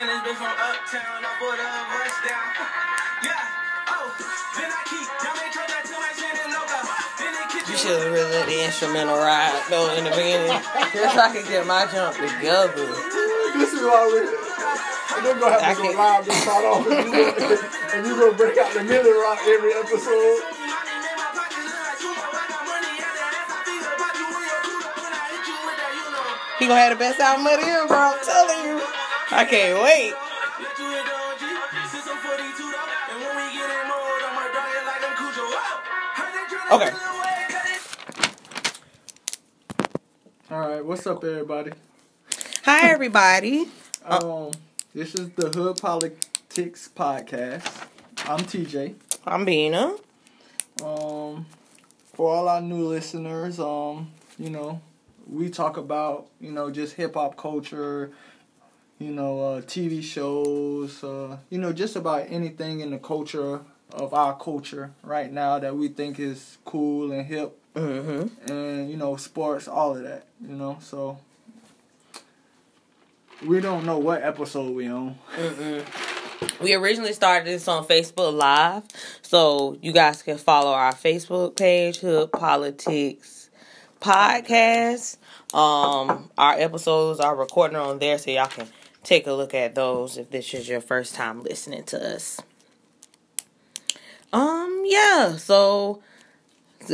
And it's been from uptown, I put a rush down. Yeah, oh, then I keep, y'all make that to my shit and logo. Then they kick You should have really let the instrumental ride though in the beginning. Just so I can get my jump together. This is already. And they're gonna I have to go can't- live and start off, and you gonna, you gonna break out the Millie Rock every episode. He gonna have the best album of the year, bro. I'm telling you. I can't wait. Okay. All right, what's up, everybody? Hi everybody. Um, this is the Hood Politics Podcast. I'm TJ. I'm Bina. Um, for all our new listeners, um, you know, we talk about you know just hip hop culture, you know, uh, TV shows, uh, you know, just about anything in the culture of our culture right now that we think is cool and hip, Mm-hmm. and you know, sports, all of that, you know. So we don't know what episode we on. Mm-mm. We originally started this on Facebook Live, so you guys can follow our Facebook page, Hood Politics Podcast. Um, our episodes are recording on there, so y'all can take a look at those if this is your first time listening to us. Um, yeah, so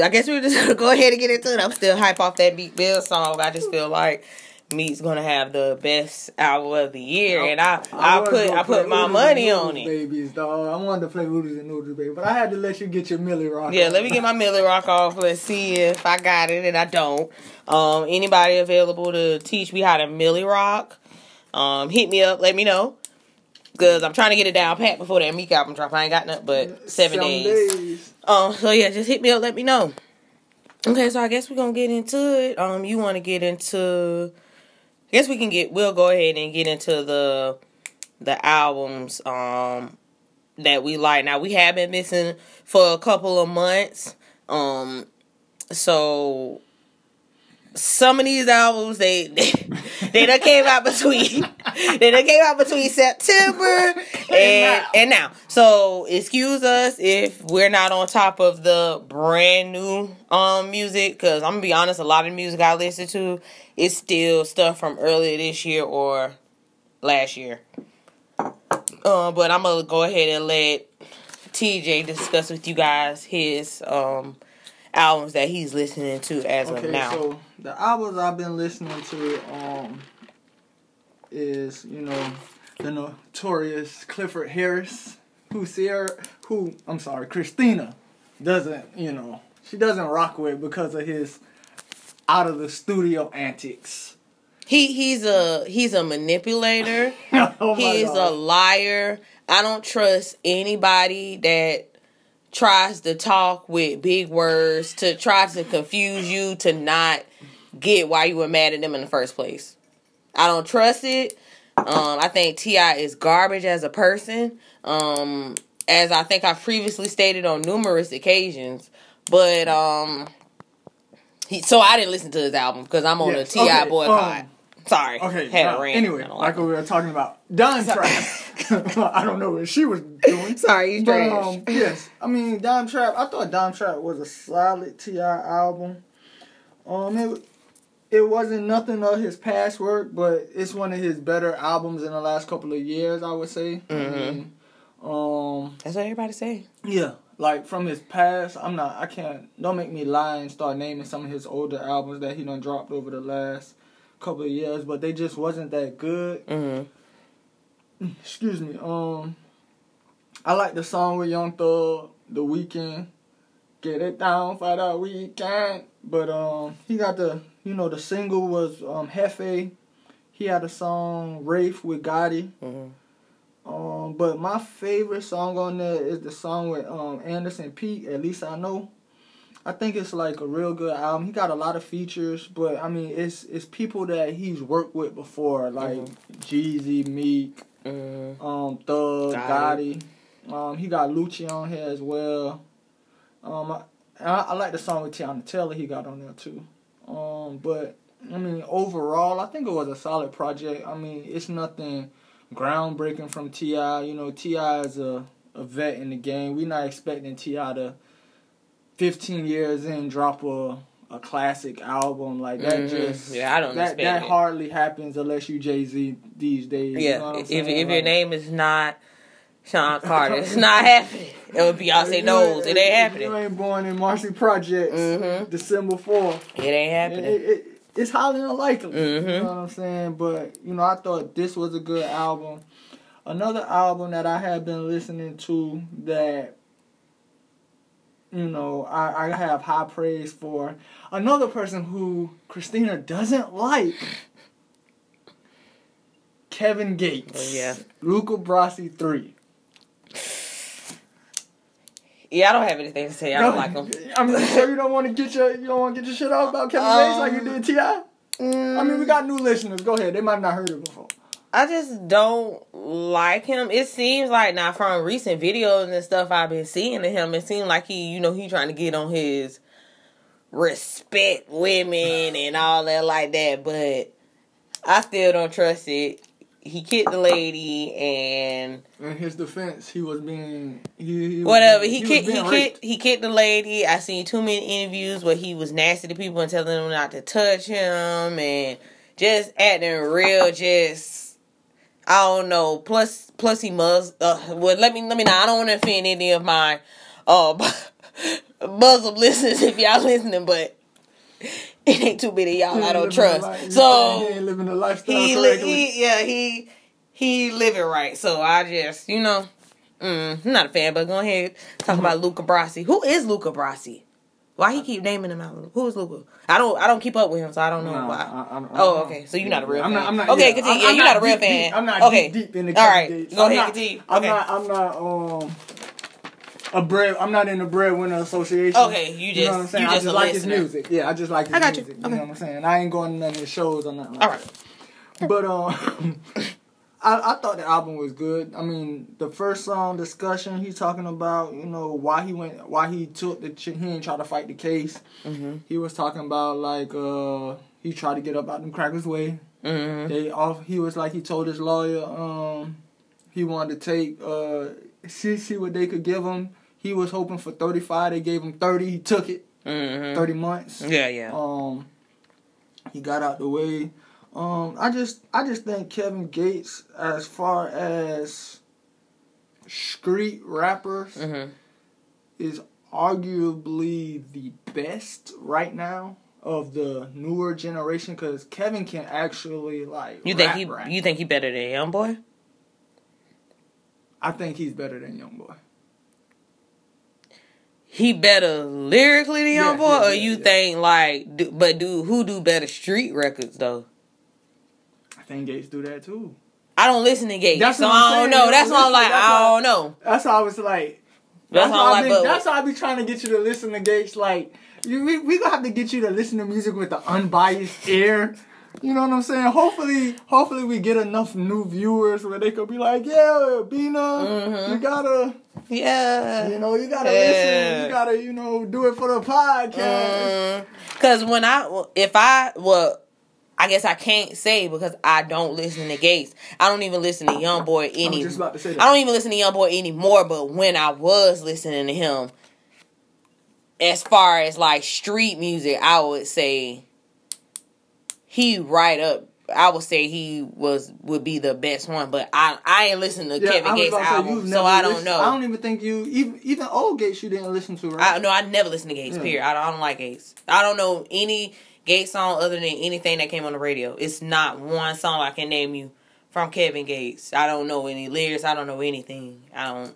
I guess we're just gonna go ahead and get into it. I'm still hype off that Meek Mill song. I just feel like Meek's gonna have the best album of the year, and I I, was put I put my Oodles money on it. Babies, dog. I wanted to play Oodles and Noodles, baby, but I had to let you get your Millie Rock. Yeah, on. let me get my Millie Rock off. Let's see if I got it, and I don't. Um, anybody available to teach me how to Millie Rock? Um, hit me up. Let me know. Cause I'm trying to get it down pat before that Meek album drop. I ain't got nothing but seven, days. days. Um, so yeah, just hit me up. Let me know. Okay, so I guess we're gonna get into it. Um, you want to get into? I guess we can get. We'll go ahead and get into the the albums um that we like. Now we have been missing for a couple of months. Um, so some of these albums they they, they done came out between they done came out between September and and now. So excuse us if we're not on top of the brand new um music because I'm gonna be honest, a lot of the music I listen to is still stuff from earlier this year or last year. Uh, but I'm gonna go ahead and let TJ discuss with you guys his um albums that he's listening to as of now. so the albums I've been listening to um is you know the notorious Clifford Harris, who Sierra, who I'm sorry, Christina doesn't you know she doesn't rock with because of his out of the studio antics. He he's a he's a manipulator. oh he's a liar. I don't trust anybody that tries to talk with big words to try to confuse you to not get why you were mad at them in the first place. I don't trust it. Um, I think T.I. is garbage as a person. Um, as I think I've previously stated on numerous occasions, but um, he, so I didn't listen to his album because I'm on Yes, a T.I. okay, boycott. um, Sorry, Okay, had uh, a rant. anyway, like like we were talking about, Dime Trap. I don't know what she was doing. Sorry, you But, um, yes, I mean Dime Trap. I thought Dime Trap was a solid T.I. album. Um, it it wasn't nothing of his past work, but it's one of his better albums in the last couple of years. I would say. I Mhm. mean, um, That's what everybody say. yeah, like from his past, I'm not. I can't. Don't make me lie and start naming some of his older albums that he done dropped over the last couple of years, but they just wasn't that good. hmm Excuse me. Um, I like the song with Young Thug, The Weekend. Get it down for the weekend. But um, he got the you know the single was um Jefe. He had a song Wraith with Gotti. hmm Um, but my favorite song on there is the song with um Anderson .Paak. At least I know. I think it's like a real good album. He got a lot of features, but I mean it's it's people that he's worked with before, like Mhm. Jeezy, Meek, hmm um, Thug, Gotti. Gotti. Um, he got Lucci on here as well. Um, I, I, I like the song with Teyana Taylor he got on there too. Um, but I mean overall, I think it was a solid project. I mean, it's nothing groundbreaking from Ti. You know, T.I. is a a vet in the game. We're not expecting T.I. to 15 years in drop a a classic album like that. Mhm. Just Yeah, I don't that that it. hardly happens unless you Jay Z these days. you Yeah, know what I'm if if your name is not Sean Carter, it's not happening. It would be Beyonce knows it ain't happening. You ain't born in Marcy Projects Mhm. December 4th. It ain't It, happening. it, it- it's highly unlikely. You Mhm. know what I'm saying? But, you know, I thought this was a good album. Another album that I have been listening to that, you know, I, I have high praise for. Another person who Christina doesn't like. Kevin Gates. Oh, yeah. Luca Brasi 3. Yeah, I don't have anything to say. I don't like him. I mean, so you don't want to get your you don't want to get your shit off about Kevin Gates like you um, did Ti. I mean, we got new listeners. Go ahead. They might not heard it before. I just don't like him. It seems like now from recent videos and stuff I've been seeing of him, it seems like he, you know, he trying to get on his respect women and all that like that. But I still don't trust it. He kicked the lady and In his defense, he was being he, he whatever. being- He, was kicked. He kicked. He kicked the lady. I seen too many interviews where he was nasty to people and telling them not to touch him and just acting real. Just I don't know. Plus, plus he must. Uh, well, let me let me know. I don't want to offend any of my uh Muslim listeners if y'all listening, but it ain't too many y'all I don't trust. life- he So ain't living the lifestyle he, li- he yeah he he living right. So I just you know mm, I'm not a fan, but go ahead talk Mm-hmm. about Luca Brasi. Who is Luca Brasi? Why he keep naming him out? Who is Luca? I don't I don't keep up with him, so I don't know Nah, why. I- I- I- oh, okay. So you're not a real I'm fan. not. I'm not. okay, yeah, continue. I'm- yeah, you're not a real deep, fan. Deep, I'm not okay. deep, deep in the All right, go I'm ahead, not, continue. I'm Okay. not. I'm not. Um. A bread. I'm not in the breadwinner association. Okay, you know just- what I'm saying. you I just just a like his music. Yeah, I just like his I got you. music. You, Okay. know what I'm saying. I ain't going to none of his shows or nothing. Like All right. that. But um, I I thought the album was good. I mean, the first song discussion, he's talking about you know why he went, why he took the ch- he didn't try to fight the case. Mm-hmm. He was talking about like uh he tried to get up out them crackers way. Mm-hmm. They off. He was like he told his lawyer um he wanted to take uh see see what they could give him. He was hoping for thirty five. They gave him thirty. He took it. Mm-hmm. Thirty months. Yeah, yeah. Um, he got out the way. Um, I just I just think Kevin Gates, as far as street rappers, Mm-hmm. is arguably the best right now of the newer generation because Kevin can actually like You think rap, he? rap. You think he better than Young Boy? I think he's better than YoungBoy. He better lyrically than Young Yeah, Boy, yeah, or you yeah. think like? Do, but do who do better street records though? I think Gates do that too. I don't listen to Gates, That's so I don't know. That's why I'm like, I don't know. That's how I was like. That's That's, why I like, be, but that's why I be trying to get you to listen to Gates. Like, you, we we gonna have to get you to listen to music with the unbiased ear. You know what I'm saying? Hopefully, hopefully we get enough new viewers where they could be like, yeah, Bina, Mhm. you gotta, yeah. you know, you gotta Yeah. listen. You gotta, you know, do it for the podcast. Uh, because when I, if I, well, I guess I can't say because I don't listen to Gates. I don't even listen to Young Boy I any. was just about to say that. I don't even listen to Young Boy anymore. But when I was listening to him, as far as like street music, I would say he right up. I would say he was would be the best one, but I I ain't listened to Yeah, Kevin Gates album, so I don't know. I don't even think you even even old Gates you didn't listen to, right? I no, I never listened to Gates. Yeah. Period. I don't, I don't like Gates. I don't know any Gates song other than anything that came on the radio. It's not one song I can name you from Kevin Gates. I don't know any lyrics. I don't know anything. I don't.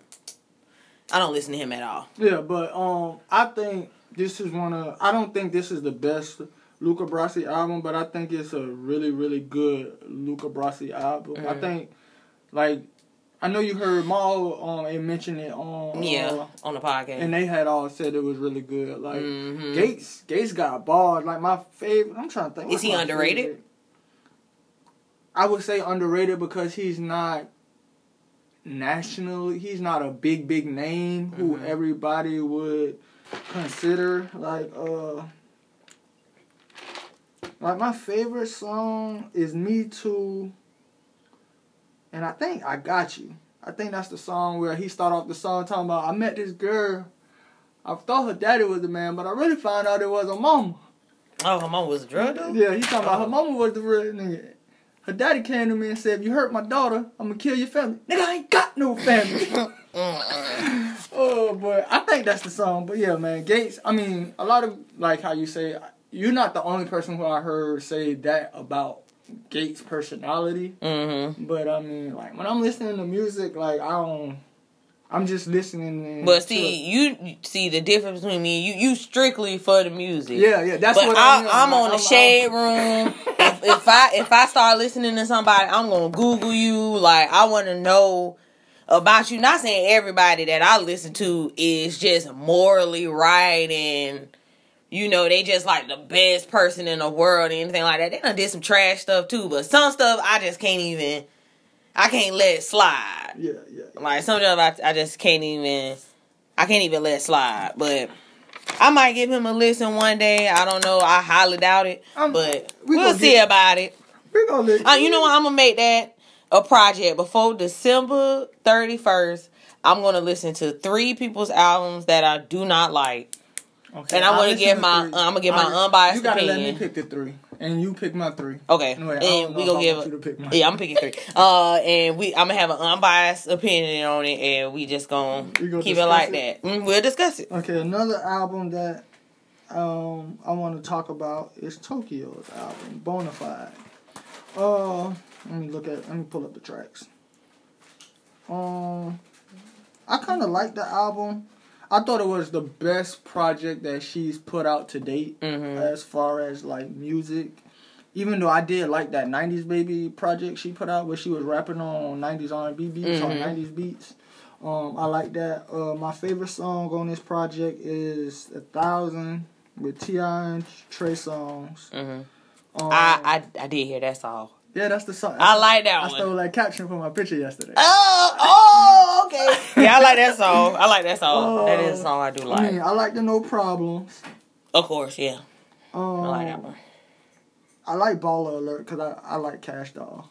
I don't listen to him at all. Yeah, but um, I think this is one of. I don't think this is the best Luca Brasi album, but I think it's a really, really good Luca Brasi album. I Mhm. think, like, I know you heard Maul um and mention it on Yeah, uh, on the podcast. and they had all said it was really good. Like Mhm. Gates, Gates got bars. Like my favorite. I'm trying to think. Is he underrated? favorite? I would say underrated because he's not national. He's not a big, big name who Mhm. everybody would consider. Like, uh, like my favorite song is "Me Too," and I think I got you. I think that's the song where he start off the song talking about I met this girl. I thought her daddy was the man, but I really found out it was her mama. Oh, her mom was a drug dealer. Yeah, he talking about her oh. mama was the real nigga. Her daddy came to me and said, "If you hurt my daughter, I'm gonna kill your family." Nigga, I ain't got no family. oh boy, I think that's the song. But yeah, man, Gates. I mean, a lot of like how you say, you're not the only person who I heard say that about Gates' personality. Mm-hmm. But I mean, like when I'm listening to music, like I don't. I'm just listening. And But see, you see the difference between me you. You strictly for the music. yeah, yeah, that's but what I, am. I'm on the I'm- shade room. if, if I if I start listening to somebody, I'm gonna Google you. Like I want to know about you. Not saying everybody that I listen to is just morally right and you know they just like the best person in the world or anything like that. They done did some trash stuff too, but some stuff I just can't even. I can't let slide. Yeah, yeah. Like some stuff I, I just can't even. I can't even let slide. But I might give him a listen one day. I don't know. I highly doubt it. Um, but we we'll see get- about it. We gonna let Uh, you know what? I'm gonna make that a project before December 31st. I'm gonna listen to three people's albums that I do not like. Okay, And I'm gonna give my- three. I'm gonna give my unbiased You gotta let me pick the three, and you pick my three. Okay, Anyway, and we gonna give. want you to pick mine. Yeah, I'm picking three. Uh, and we I'm gonna have an unbiased opinion on it, and we just gonna, gonna keep it like it? that. Mm, we'll discuss it. Okay, another album that um I want to talk about is Tokyo's album, Bonafide. Uh, let me look at. Let me pull up the tracks. Um, I kind of like the album. I thought it was the best project that she's put out to date, Mhm. as far as like music. Even though I did like that '90s Baby project she put out, where she was rapping on '90s R&B beats on Mhm. '90s beats. Um, I like that. Uh, my favorite song on this project is "A Thousand with T.I. and Trey Songz. hmm Um, I, I I did hear that song. yeah, that's the song. I like that I one. stole that caption from my picture yesterday. Oh, oh, okay. Yeah, I like that song. I like that song. that is a Oh, song I do I like. mean, I like the No Problems. Of course, yeah. Um, I like that one. I like Baller Alert because I, I like Cash Doll.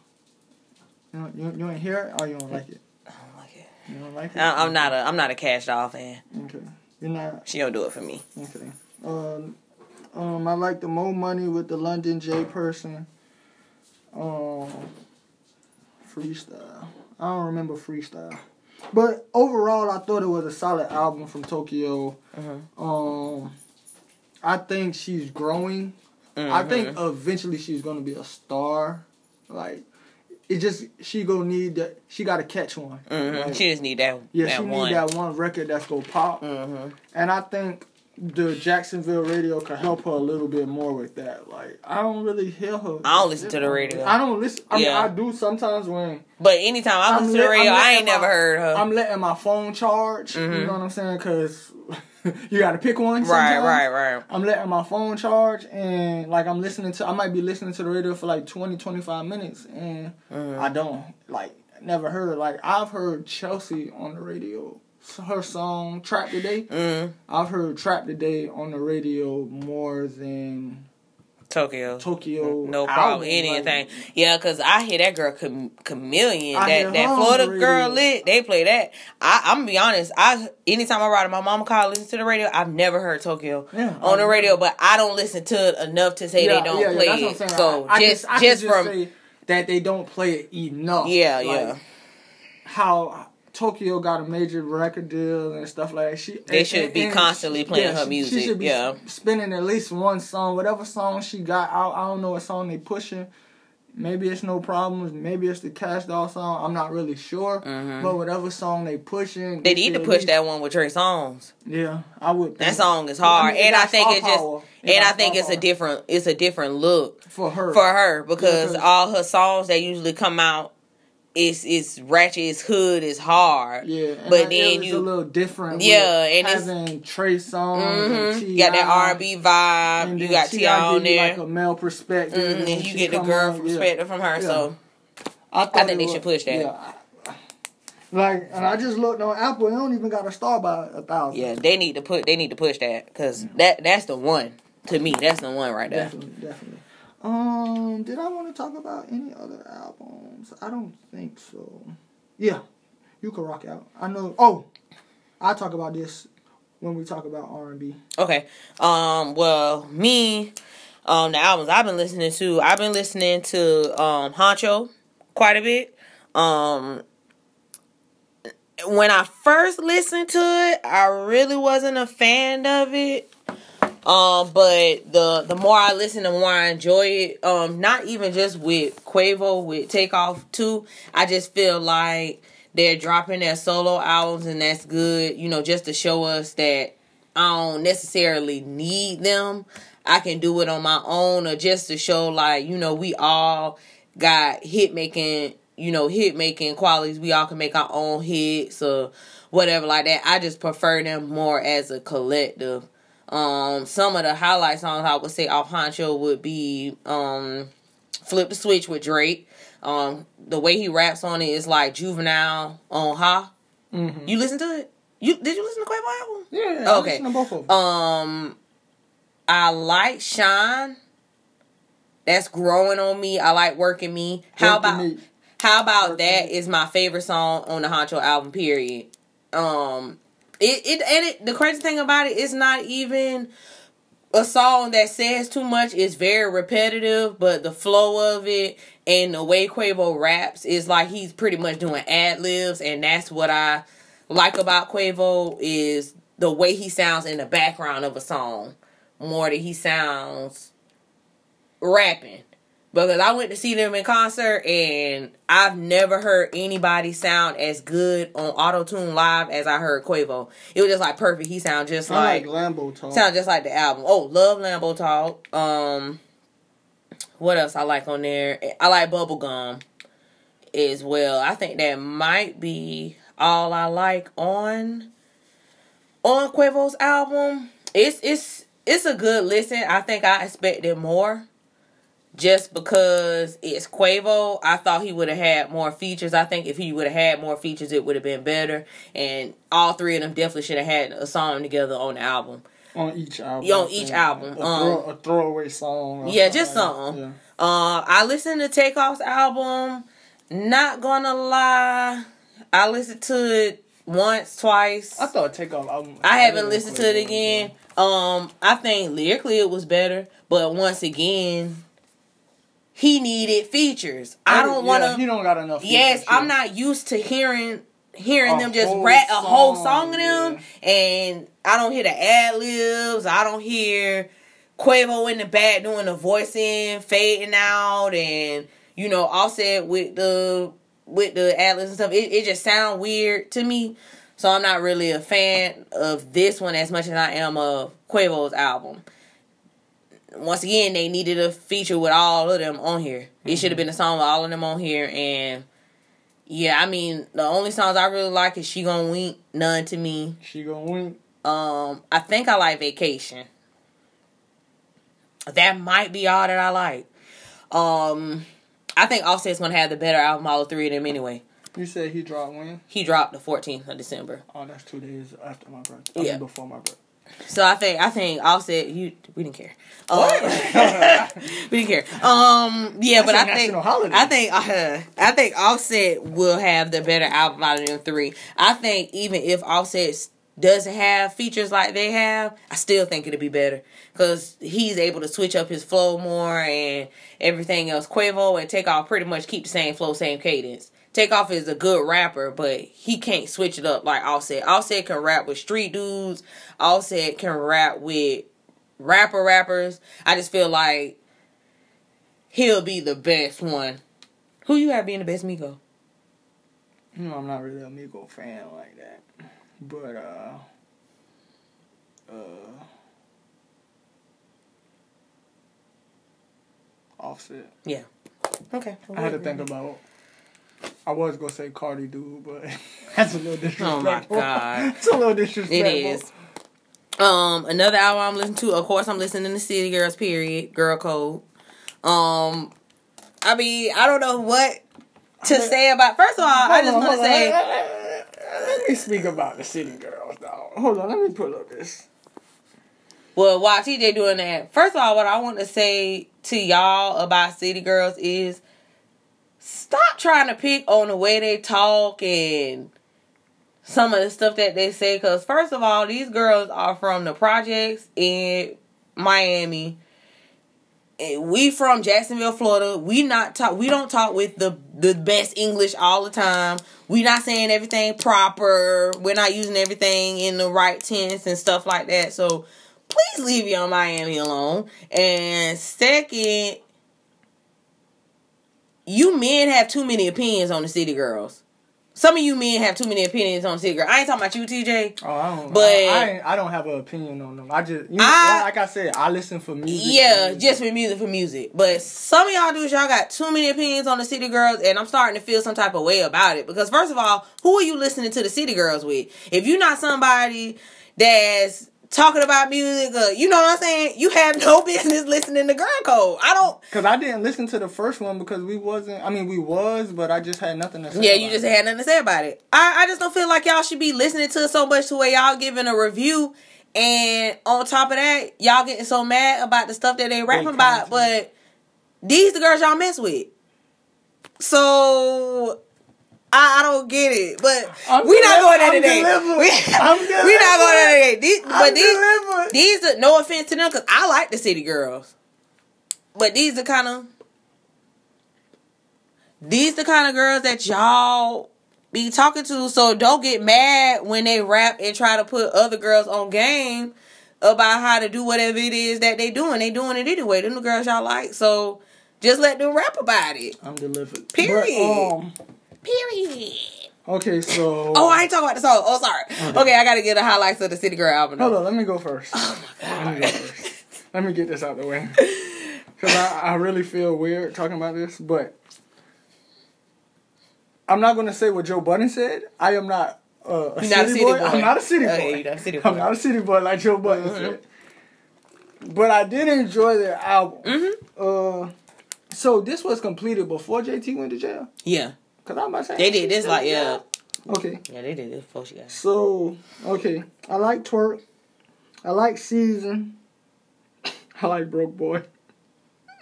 You, know, you you ain't hear it or you don't like it? I don't like it. You don't like it? I, I'm not a I'm not a cash doll fan. Okay, you're not She don't do it for me. okay. Um, um, I like the Mo Money with the London Jae person. Um, freestyle. I don't remember freestyle, but overall, I thought it was a solid album from Tokyo. Mhm. Um, I think she's growing. I Mhm. think eventually she's gonna be a star. Like it just she gonna need that. She got to catch one. Mhm. Like, She just need that. yeah, that she one. need that one record that's gonna pop. hmm And I think the Jacksonville radio could help her a little bit more with that. Like I don't really hear her. I don't listen to the radio. I don't listen. I mean, Yeah. I do sometimes when But anytime I I'm listen to the radio, I'm ain't letting never heard her. I'm letting my phone charge. You Mhm. know what I'm saying? Because you got to pick one. right, sometimes. right, right. I'm letting my phone charge and like I'm listening to I might be listening to the radio for like 20 25 minutes and Mhm. I don't like never heard like I've heard Chelsea on the radio her song Trap Today Mm, I've heard Trap Today on the radio more than Tokyo. Tokyo No problem. Anything. Like, Yeah, cause I hear that girl Cham- chameleon. I that that Florida girl lit. They play that. I, I'm gonna be honest. I anytime I ride in my mama car, listen to the radio. I've never heard Tokyo Yeah, on the radio, but I don't listen to it enough to say yeah, they don't yeah, play that's what I'm it. So I, I just can, I just can from say that they don't play it enough. yeah Like, yeah. how Tokyo got a major record deal and stuff like that. She They and- should and- be and constantly she- playing yeah, her music, She should be yeah. spinning at least one song, whatever song she got out. I don't know what song they pushing. Maybe it's no problems. Maybe it's the Cash Doll song. I'm not really sure. Mhm. But whatever song they pushing, They need to push least- that one with Trey Songz. Yeah, I would. That song is hard, I mean, and I think it's just, power. It and I think it's a different, it's a different look for her. for her because Yeah, all her songs that usually come out, it's it's ratchet, it's hood, it's hard. Yeah, and But then you- a little different. Yeah, and it's- Trey Songz. and hmm T.I., You got that R and B vibe. and You got T.I. On you, there, like a male perspective, Mhm, and when you get the girl on, yeah. perspective from her. Yeah. So I, I think they was- should push that. Yeah. Like, and I just looked on Apple. It don't even got a star by a thousand. yeah, they need to put they need to push that because that that's the one to me. That's the one right there. definitely, definitely. Um, did I want to talk about any other albums? I don't think so. Yeah, you can rock out. I know. Oh, I'll talk about this when we talk about R and B. Okay. Um. Well, me, um, the albums I've been listening to, I've been listening to um Huncho quite a bit. Um. When I first listened to it, I really wasn't a fan of it. Um, but the the more I listen, the more I enjoy it. Um, not even just with Quavo, with Takeoff too. I just feel like they're dropping their solo albums, and that's good. You know, just to show us that I don't necessarily need them. I can do it on my own, or just to show like you know we all got hit making, you know, hit making qualities. We all can make our own hits or whatever like that. I just prefer them more as a collective. Um, some of the highlight songs I would say off Huncho would be um, "Flip the Switch" with Drake. Um, the way he raps on it is like juvenile on Ha. Mm-hmm. You listen to it? You did you listen to Quavo album? Yeah, I Okay. to both of them. Um, I like Shine. That's growing on me. I like working me. How Working about Me. how about Working that Me. is my favorite song on the Huncho album. Period. Um, it it and it the crazy thing about it is not even a song that says too much. It's very repetitive, but the flow of it and the way Quavo raps is like he's pretty much doing ad libs, and that's what I like about Quavo is the way he sounds in the background of a song more than he sounds rapping. Because I went to see them in concert and I've never heard anybody sound as good on auto tune live as I heard Quavo. It was just like perfect. He sound just I like, like Lambo talk. sound just like the album. Oh, love Lambo Talk. Um, what else I like on there? I like Bubblegum as well. I think that might be all I like on on Quavo's album. It's it's it's a good listen. I think I expected more. Just because it's Quavo, I thought he would have had more features. I think if he would have had more features, it would have been better. And all three of them definitely should have had a song together on the album. on each album. Yeah, on each album. A, Um, throw, a throwaway song. Yeah, just like something. that. Uh, I listened to Takeoff's album. Not gonna lie, I listened to it once, twice. I thought Takeoff album. I haven't listened to it Quavo's, again. Um, I think lyrically it was better, but once again, he needed features. I don't want Yeah, he don't got enough. Yes, features, I'm not used to hearing hearing A them just rap a whole song, song of them, and I don't hear the ad libs. I don't hear Quavo in the back doing the voicing, fading out, and you know, Offset with the with the ad libs and stuff. It it just sound weird to me. So I'm not really a fan of this one as much as I am of Quavo's album. Once again, they needed a feature with all of them on here. It should have been a song with all of them on here, and yeah, I mean the only songs I really like is "She Gonna Wink," "None to Me." She gonna Wink." Um, I think I like "Vacation." That might be all that I like. Um, I think Offset's gonna have the better album, all three of them anyway. You said he dropped when? He dropped the 14th of December. Oh, that's two days after my birthday. Yeah. before my birthday. So I think I think Offset you we didn't care. What? we didn't care. Um yeah, but That's a I think. I think uh, I think Offset will have the better album out of them three. I think even if Offset doesn't have features like they have, I still think it'll be better because he's able to switch up his flow more and everything else. Quavo and Takeoff pretty much keep the same flow, same cadence. Takeoff is a good rapper, but he can't switch it up like Offset. Offset can rap with street dudes. Offset can rap with rapper rappers. I just feel like he'll be the best one. Who you have being the best Migo? You know, I'm not really a Migo fan like that. But, uh. Uh. Offset. Yeah. Okay. I had to think about. I was gonna say Cardi do, but that's a little disrespectful. Oh my god. it's a little disrespectful. It is. Um, another album I'm listening to, of course, I'm listening to City Girls. Period. Girl Code. Um, I mean, I don't know what to say about. First of all, I just want to say, Let, me speak about the City Girls, dog. Hold on, let me pull up this. well, while TJ doing that, first of all, what I want to say to y'all about City Girls is stop trying to pick on the way they talk and some of the stuff that they say. Because first of all, these girls are from the projects in Miami. We from Jacksonville, Florida. We not talk. We don't talk with the the best English all the time. We not saying everything proper. We're not using everything in the right tense and stuff like that. So please leave Young Miami alone. And second, you men have too many opinions on the City Girls. Some of you men have too many opinions on City Girl. I ain't talking about you, TJ. Oh, I don't. But- I, I, ain't- I don't have an opinion on them. I just, you know, I- like I said, I listen for music. Yeah, for just for music for music. But some of y'all dudes, y'all got too many opinions on the City Girls, and I'm starting to feel some type of way about it. Because first of all, who are you listening to the City Girls with? If you're not somebody that's talking about music, or, you know what I'm saying? You have no business listening to Girl Code. I don't. Cause I didn't listen to the first one because we wasn't. I mean, we was, but I just had nothing to say. Yeah, you just it. had nothing to say about it. I, I just don't feel like y'all should be listening to it so much to where y'all giving a review, and on top of that, y'all getting so mad about the stuff that they rapping about. But these the girls y'all mess with. So I, I don't get it. But I'm we not going there today. Delivered. We, I'm we not going there today. These, I'm but these delivered. these are no offense to them because I like the city girls, but these are kind of these the kind of girls that y'all be talking to. So don't get mad when they rap and try to put other girls on game about how to do whatever it is that they doing. They doing it anyway. Them the girls y'all like. So just let them rap about it. I'm delivered. Period. But, um, Period. okay, so. Oh, I ain't talking about the song. Oh, sorry. Okay, I gotta get the highlights of the City Girl album. Hold on, let me go first. Oh my god. Let me go first. Let me get this out the way. Because I, I really feel weird talking about this, but I'm not going to say what Joe Budden said. I am not uh, a, city not a city boy. boy. I'm not a city boy. Okay, you're not a city I'm not a city boy like Joe Budden Mhm. said. But I did enjoy their album. Mhm. Uh, so this was completed before JT went to jail? Yeah, Because I'm about to say. they did this like yeah, Okay. yeah they did this before she got. So, okay. I like Twerk. I like Season. I like Broke Boy.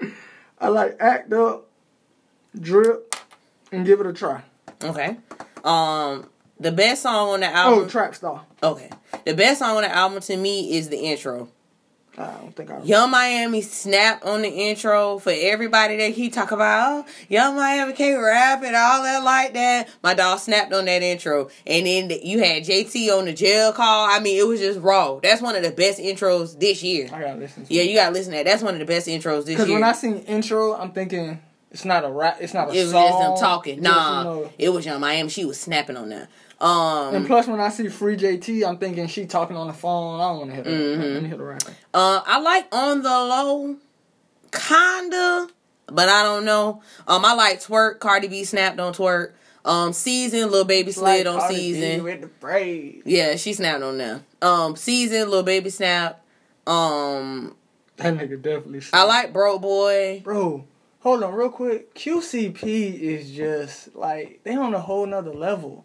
I like Act Up, Drip, and Give It a Try. Okay. Um, the best song on the album. Oh, album. Trap Star. okay, the best song on the album to me is the intro. I don't think I. Young Miami snapped on the intro for everybody that he talk about. Oh, Young Miami can't rap and all that like that. My dog snapped on that intro, and then the- you had JT on the jail call. I mean, it was just raw. That's one of the best intros this year. I gotta listen to Yeah, you gotta listen to that. That's one of the best intros this year. Because when I sing intro, I'm thinking it's not a rap. It's not a it was song. just them talking. Nah, you know. it was Young Miami. She was snapping on that. Um, And plus, when I see Free JT, I'm thinking she talking on the phone. I don't want to. Mhm. Let me hear the rapping. Uh, I like on the low, kinda, but I don't know. Um, I like twerk. Cardi B snapped on twerk. Um, season, little baby slid on season. with the braid. Yeah, she snapped on them. Um, season, little baby snap. Um, That nigga definitely. I like bro boy. Bro, hold on real quick. QCP is just like they on a whole nother level.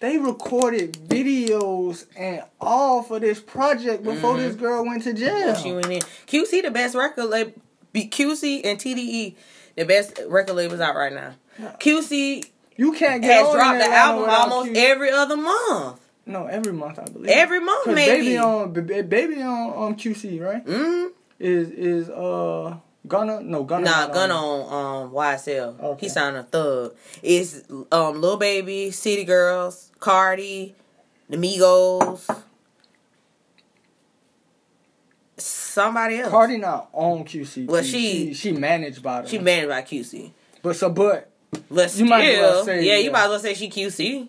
They recorded videos and all for this project before this girl went to jail. She went in. QC the best record label. QC and TDE the best record labels out right now. QC you can't get has dropped the album almost Q- every other month. No, every month I believe. Every month, maybe. Baby on baby on um QC right Mm. is is uh Gunna no Gunna Nah, not gun it. on um YSL. Okay. He signed a thug. It's um Lil Baby, City Girls, Cardi, the Migos, somebody else. Cardi not on QC. Well, she- she she managed by them. She managed by QC. but so but But You might as still, well say, yeah, you might as well say she QC.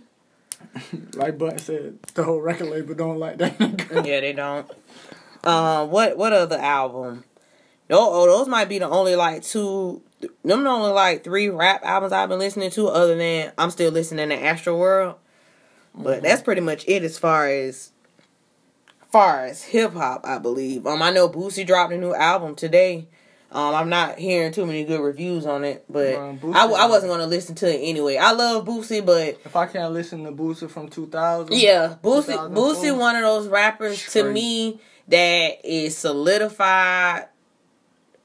like Budden said, the whole record label don't like that. yeah, they don't. Um, what what other album? Oh, oh, those might be the only like two. Them the only like three rap albums I've been listening to. Other than I'm still listening to Astro World, but that's pretty much it as far as far as hip hop. I believe. Um, I know Boosie dropped a new album today. Um, I'm not hearing too many good reviews on it, but Um, I, I wasn't gonna listen to it anyway. I love Boosie, but If I can't listen to Boosie from 2000, yeah, Boosie, 2004. Boosie, one of those rappers to me that is solidified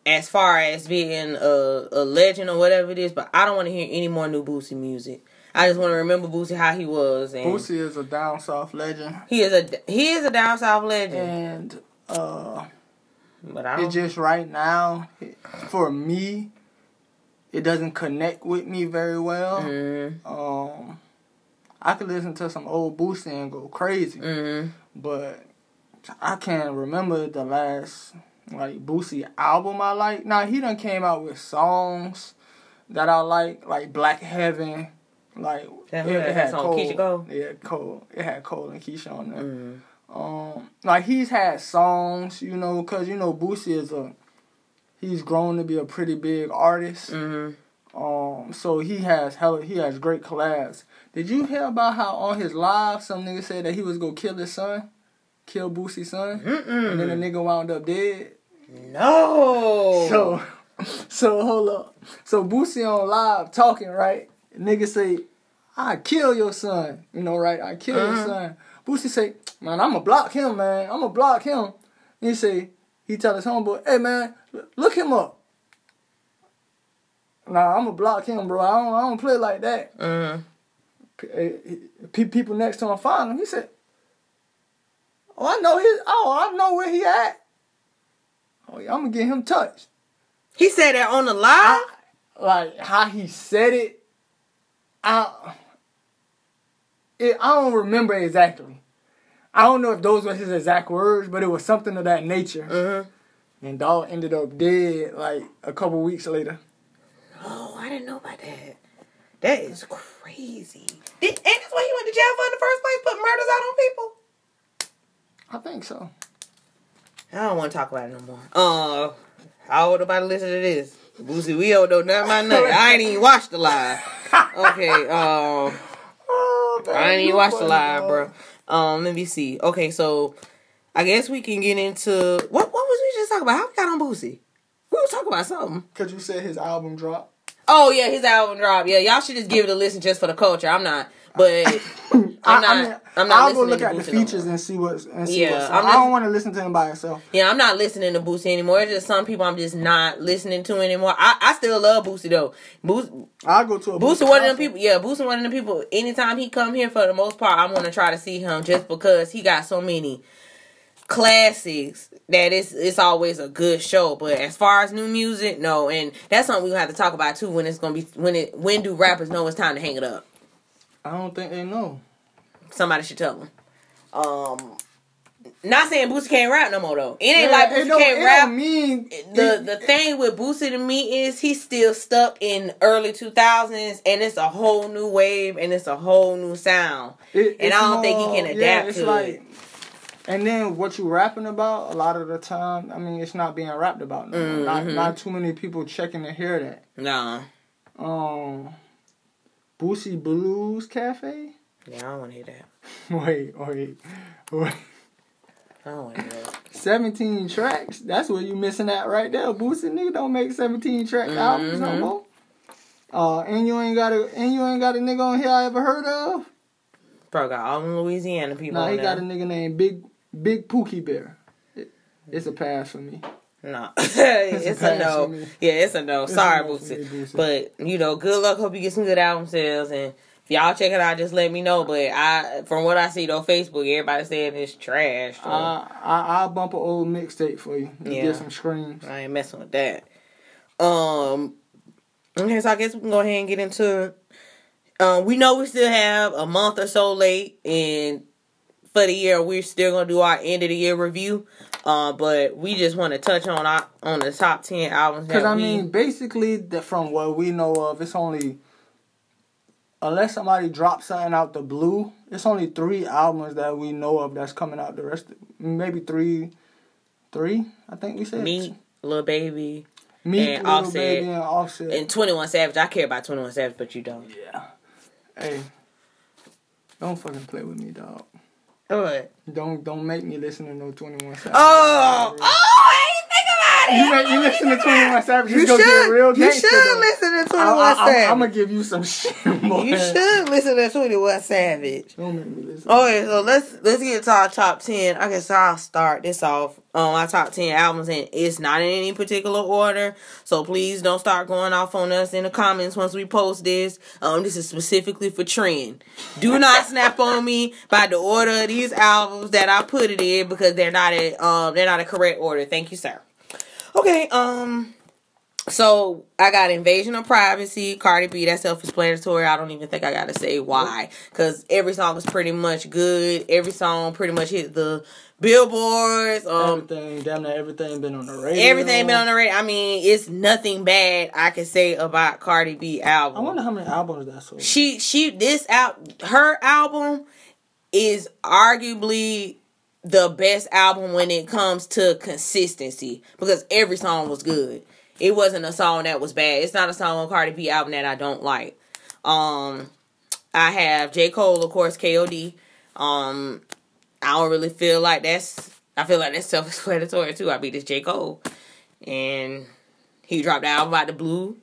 as far as being a, a legend or whatever it is, but I don't want to hear any more new Boosie music. I just want to remember Boosie how he was, and Boosie is a down south legend, he is a he is a down south legend. and uh, But I it don't. just right now for me, it doesn't connect with me very well. Mm, Um, I could listen to some old Boosie and go crazy, mm, but I can't remember the last like Boosie album I like. Now he done came out with songs that I like, like Black Heaven. Like That- that's on Keyshia Cole? Yeah, Cole. It had Cole and Keyshia on there. mm. Um, like he's had songs, you know, cause you know Boosie is a he's grown to be a pretty big artist. Mm-hmm. Um, so he has hella, he has great collabs. Did you hear about how on his live some nigga said that he was gonna kill his son, kill Boosie's son, and then the nigga wound up dead. No. So, so hold up. So Boosie on live talking right. Nigga say, "I kill your son." You know, right? I kill your Uh-huh. son. Boosie say, "Man, I'ma block him, man. I'ma block him." And He say, he tell his homeboy, "Hey, man, look him up." Nah, I'ma block him, bro. I don't, I don't play like that. P- eh, people next to him find him. He said, "Oh, I know his. Oh, I know where he at. Oh, I'm gonna get him touched." He said that on the live. like how he said it, I it, I don't remember exactly. I don't know if those were his exact words, but it was something of that nature. Mm-hmm. And dog ended up dead like a couple weeks later. Oh, I didn't know about that. That is crazy. Did, and that's why he went to jail for in the first place, put murders out on people. I think so. I don't want to talk about it no more. Uh, how old nobody listen to this? Boosie, we don't know nothing about nothing. I ain't even watched the live. Okay, um, Oh, I ain't you even watched the live, dog. bro. Um, let me see. Okay, so I guess we can get into what? What was we just talking about? How we got on Boosie? We were talking about something. Cause you said his album dropped. Oh yeah, his album dropped. Yeah, y'all should just give it a listen just for the culture. I'm not, but I'm I, not. I mean, I'm not I'll go look at the Boosie no features and see what's and see Yeah, what's. I'm I don't want to listen to him by himself. Yeah, I'm not listening to Boosie anymore. It's just some people I'm just not listening to anymore. I, I still love Boosie though. Boosie, I'll go to a Boosie one of them people. Yeah, Boosie one of them people. Anytime he come here, for the most part, I'm gonna try to see him just because he got so many classics that it's it's always a good show. But as far as new music, no, and that's something we have to talk about too. When it's gonna be when it when do rappers know it's time to hang it up? I don't think they know. Somebody should tell them. Um, not saying Boosie can't rap no more though. It ain't Yeah, like Boosie can't rap. mean the the thing with Boosie to me is he's still stuck in early two thousands, and it's a whole new wave, and it's a whole new sound. It- and I don't think he can adapt to it. And then what you rapping about, a lot of the time, I mean, it's not being rapped about. No more. Not, not too many people checking to hear that. Nah, Um, Boosie Blues Cafe. Yeah, I don't want to hear that. Wait, wait, wait. I don't want to hear that. Seventeen tracks. That's what you missing out right there. Boosie nigga don't make seventeen track albums no Mhm. more. Uh, and you ain't got a and you ain't got a nigga on here I ever heard of. Bro got all them Louisiana people. Nah, he got a nigga named Big Big Pookie Bear. It, it's a pass for me. No, a it's a pass no. Yeah, it's a no. It's a Sorry, no Boosie. me, Boosie. But you know, good luck. Hope you get some good album sales and. If y'all check it out, just let me know. But I, from what I see on Facebook, everybody saying it's trash. So I, I I'll bump an old mixtape for you. You Yeah. Get some screams. I ain't messing with that. Um. Okay, so I guess we can go ahead and get into. it. Um, we know we still have a month or so late, and for the year, we're still gonna do our end of the year review. Uh, but we just want to touch on our on the top ten albums Because I we. mean, basically, the, from what we know of, it's only unless somebody drops something out the blue. It's only three albums that we know of that's coming out. The rest, of, maybe three, three. I think we said me, Lil Baby, me, and Offset. Baby, and Offset. and Twenty One Savage. I care about Twenty One Savage, but you don't. yeah. Hey, don't fucking play with me, dog. What? Don't don't make me listen to no Twenty One Savage. Oh, oh, I didn't think about Nobody. You, may, you listen to Twenty One Savage, You go get should. real You should though. listen to Twenty I, I, Savage. I, am gonna give you some shit, boy. you should listen to Twenty One Savage. Don't make me listen. Okay, so let's let's get to our top ten. I guess I'll start this off on my top ten albums, and it's not in any particular order. So please don't start going off on us in the comments once we post this. Um, this is specifically for trend. Do not snap on me by the order of these albums that I put it in because they're not a um they're not a correct order. Thank you, sir. Okay, um. So I got Invasion of Privacy, Cardi B. That's self-explanatory. I don't even think I gotta say why, because every song was pretty much good. Every song pretty much hit the billboards. Um, everything, damn near everything been on the radio. everything been on the radio. I mean, it's nothing bad I can say about Cardi B album. I wonder how many albums that sold. she she this out her album is arguably the best album when it comes to consistency because every song was good. It wasn't a song that was bad. It's not a song on Cardi B album that I don't like. Um I have J. Cole, of course, KOD. Um I don't really feel like that's I feel like that's self explanatory too. I beat this J. Cole. And he dropped the album out the blue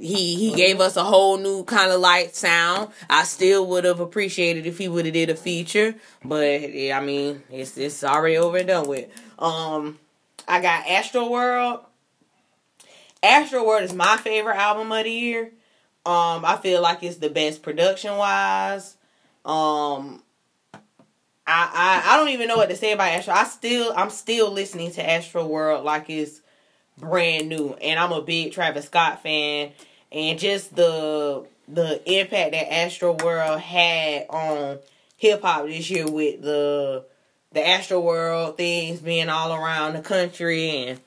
he he gave us a whole new kind of light sound. I still would have appreciated if he would have did a feature, but yeah, I mean it's it's already over and done with. Um, I got Astro World. Astro World is my favorite album of the year. Um, I feel like it's the best production wise. Um, I, I I don't even know what to say about Astro. I still I'm still listening to Astro World like it's brand new, and I'm a big Travis Scott fan, and just the the impact that Astro World had on hip hop this year with the the Astro World things being all around the country and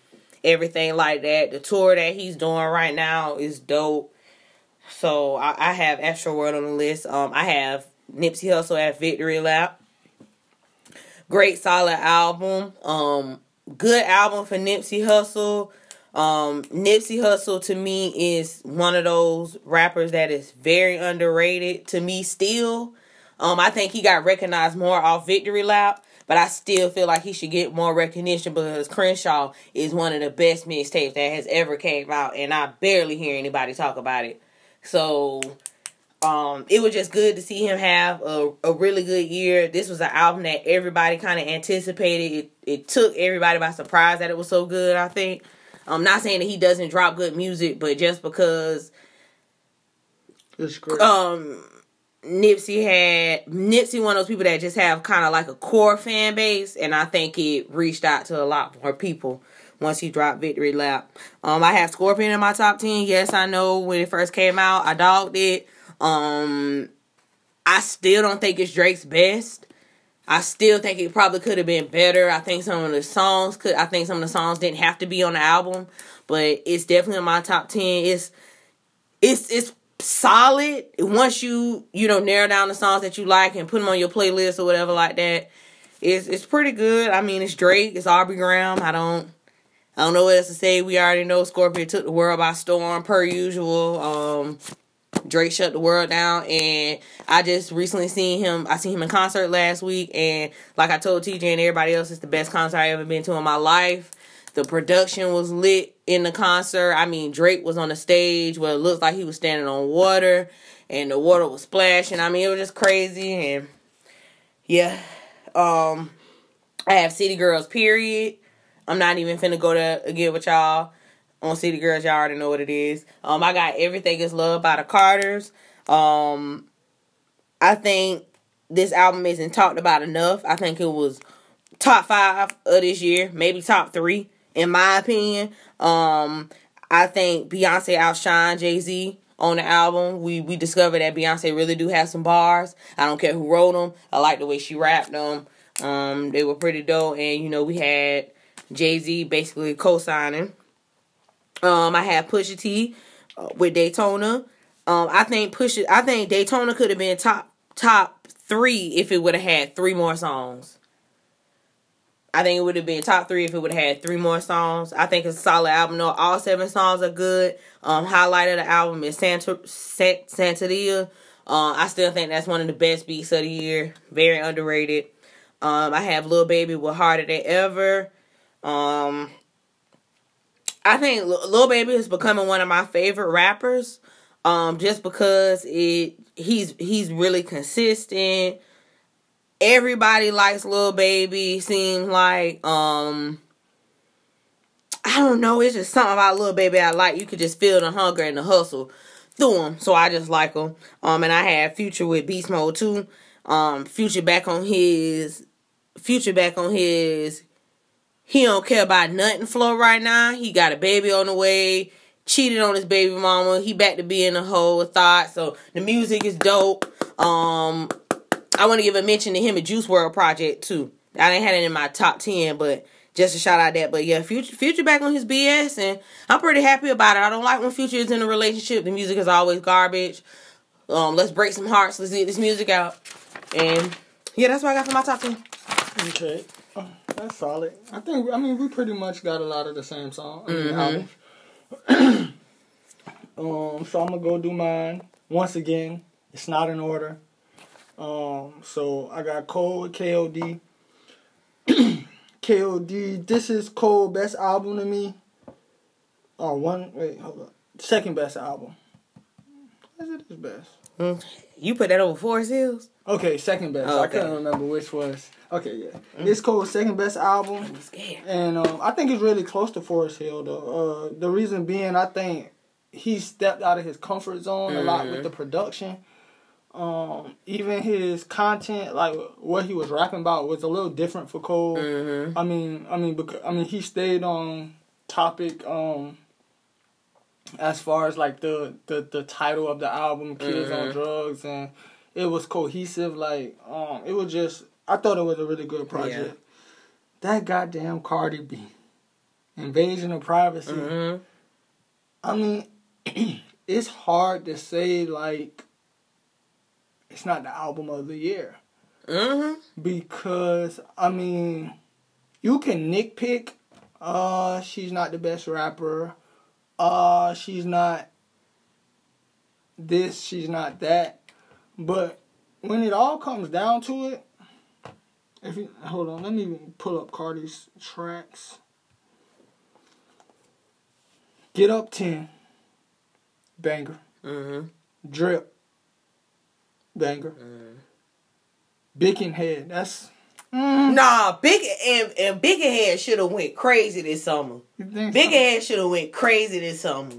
everything like that. The tour that he's doing right now is dope. So I, I have Astro World on the list. Um, I have Nipsey Hussle at Victory Lap. Great solid album. Um, good album for Nipsey Hussle. Um, Nipsey Hussle to me is one of those rappers that is very underrated to me still. Um, I think he got recognized more off Victory Lap, but I still feel like he should get more recognition because Crenshaw is one of the best mixtapes that has ever came out, and I barely hear anybody talk about it. So, um, it was just good to see him have a, a really good year. This was an album that everybody kind of anticipated. It, it took everybody by surprise that it was so good. I think. I'm not saying that he doesn't drop good music, but just because um Nipsey had Nipsey one of those people that just have kind of like a core fan base, and I think it reached out to a lot more people once he dropped Victory Lap. Um, I have Scorpion in my top ten. Yes, I know when it first came out, I dogged it. Um, I still don't think it's Drake's best. I still think it probably could have been better. I think some of the songs could. I think some of the songs didn't have to be on the album, but it's definitely in my top ten. It's it's it's solid once you you know narrow down the songs that you like and put them on your playlist or whatever like that. It's it's pretty good. I mean, it's Drake. It's Aubrey Graham. I don't I don't know what else to say. We already know Scorpion took the world by storm per usual. Um, Drake shut the world down, and I just recently seen him. I seen him in concert last week, and like I told TJ and everybody else, it's the best concert I ever been to in my life. The production was lit in the concert. I mean, Drake was on the stage where it looked like he was standing on water, and the water was splashing. I mean, it was just crazy, and yeah. Um, I have City Girls. Period. I'm not even finna go to again with y'all on City Girls. Y'all already know what it is. Um, I got Everything Is Love by the Carters. Um, I think this album isn't talked about enough. I think it was top five of this year, maybe top three in my opinion. Um, I think Beyonce outshined Jay Z on the album. We we discovered that Beyonce really do have some bars. I don't care who wrote them. I like the way she rapped them. Um, they were pretty dope, and you know we had Jay Z basically co-signing. Um, I had Pusha T uh, with Daytona. Um, I think Pusha. I think Daytona could have been top top three if it would have had three more songs. I think it would have been top three if it would have had three more songs. I think it's a solid album. No, all seven songs are good. Um, highlight of the album is Santa Sa- Santeria. Uh, I still think that's one of the best beats of the year. Very underrated. Um, I have Lil Baby with Harder Than Ever. Um, I think Lil Baby is becoming one of my favorite rappers. Um, just because it he's he's really consistent. Everybody likes Lil Baby. Seems like um I don't know. It's just something about Lil Baby I like. You could just feel the hunger and the hustle through him. So I just like him. Um, and I had Future with Beast Mode too. Um, Future back on his Future back on his. He don't care about nothing flow right now. He got a baby on the way. Cheated on his baby mama. He back to being a whole thought. So the music is dope. Um, I want to give a mention to him at Juice WRLD Project too. I didn't have it in my top ten, but just a shout out that. But yeah, Future Future back on his BS, and I'm pretty happy about it. I don't like when Future is in a relationship. The music is always garbage. Um, let's break some hearts. Let's get this music out, and yeah, that's what I got for my top ten. Okay, that's solid. I think I mean we pretty much got a lot of the same song. I mean, mm-hmm. um, so I'm gonna go do mine once again. It's not in order. Um, so I got Cole KOD. KOD. This is Cole best album to me. Oh, one wait, hold up. Second best album. Is it his best? Mm, you put that over Forest Hills? Okay, second best. Oh, okay. I couldn't remember which was. Okay, yeah. Mm. It's Cole's second best album. I'm scared. And um, I think it's really close to Forest Hill though. Uh, the reason being, I think he stepped out of his comfort zone mm. a lot with mm-hmm. the production um, even his content, like what he was rapping about, was a little different for Cole. Mm-hmm. I mean, I mean, because I mean, he stayed on topic. Um, as far as like the the the title of the album, "Kids mm-hmm. on Drugs," and it was cohesive. Like, um, it was just. I thought it was a really good project. Yeah. That goddamn Cardi B, invasion of privacy. Mm-hmm. I mean, it's hard to say like it's not the album of the year. Mm-hmm. Because I mean, you can nitpick. Uh, she's not the best rapper. Uh, she's not this. She's not that. But when it all comes down to it, if you hold on, let me pull up Cardi's tracks. Get up ten. Banger. Mm-hmm. Drip banger. Mm. Bickenhead, that's mm. nah. Big and and Bickenhead should have went crazy this summer. Bickenhead so? should have went crazy this summer.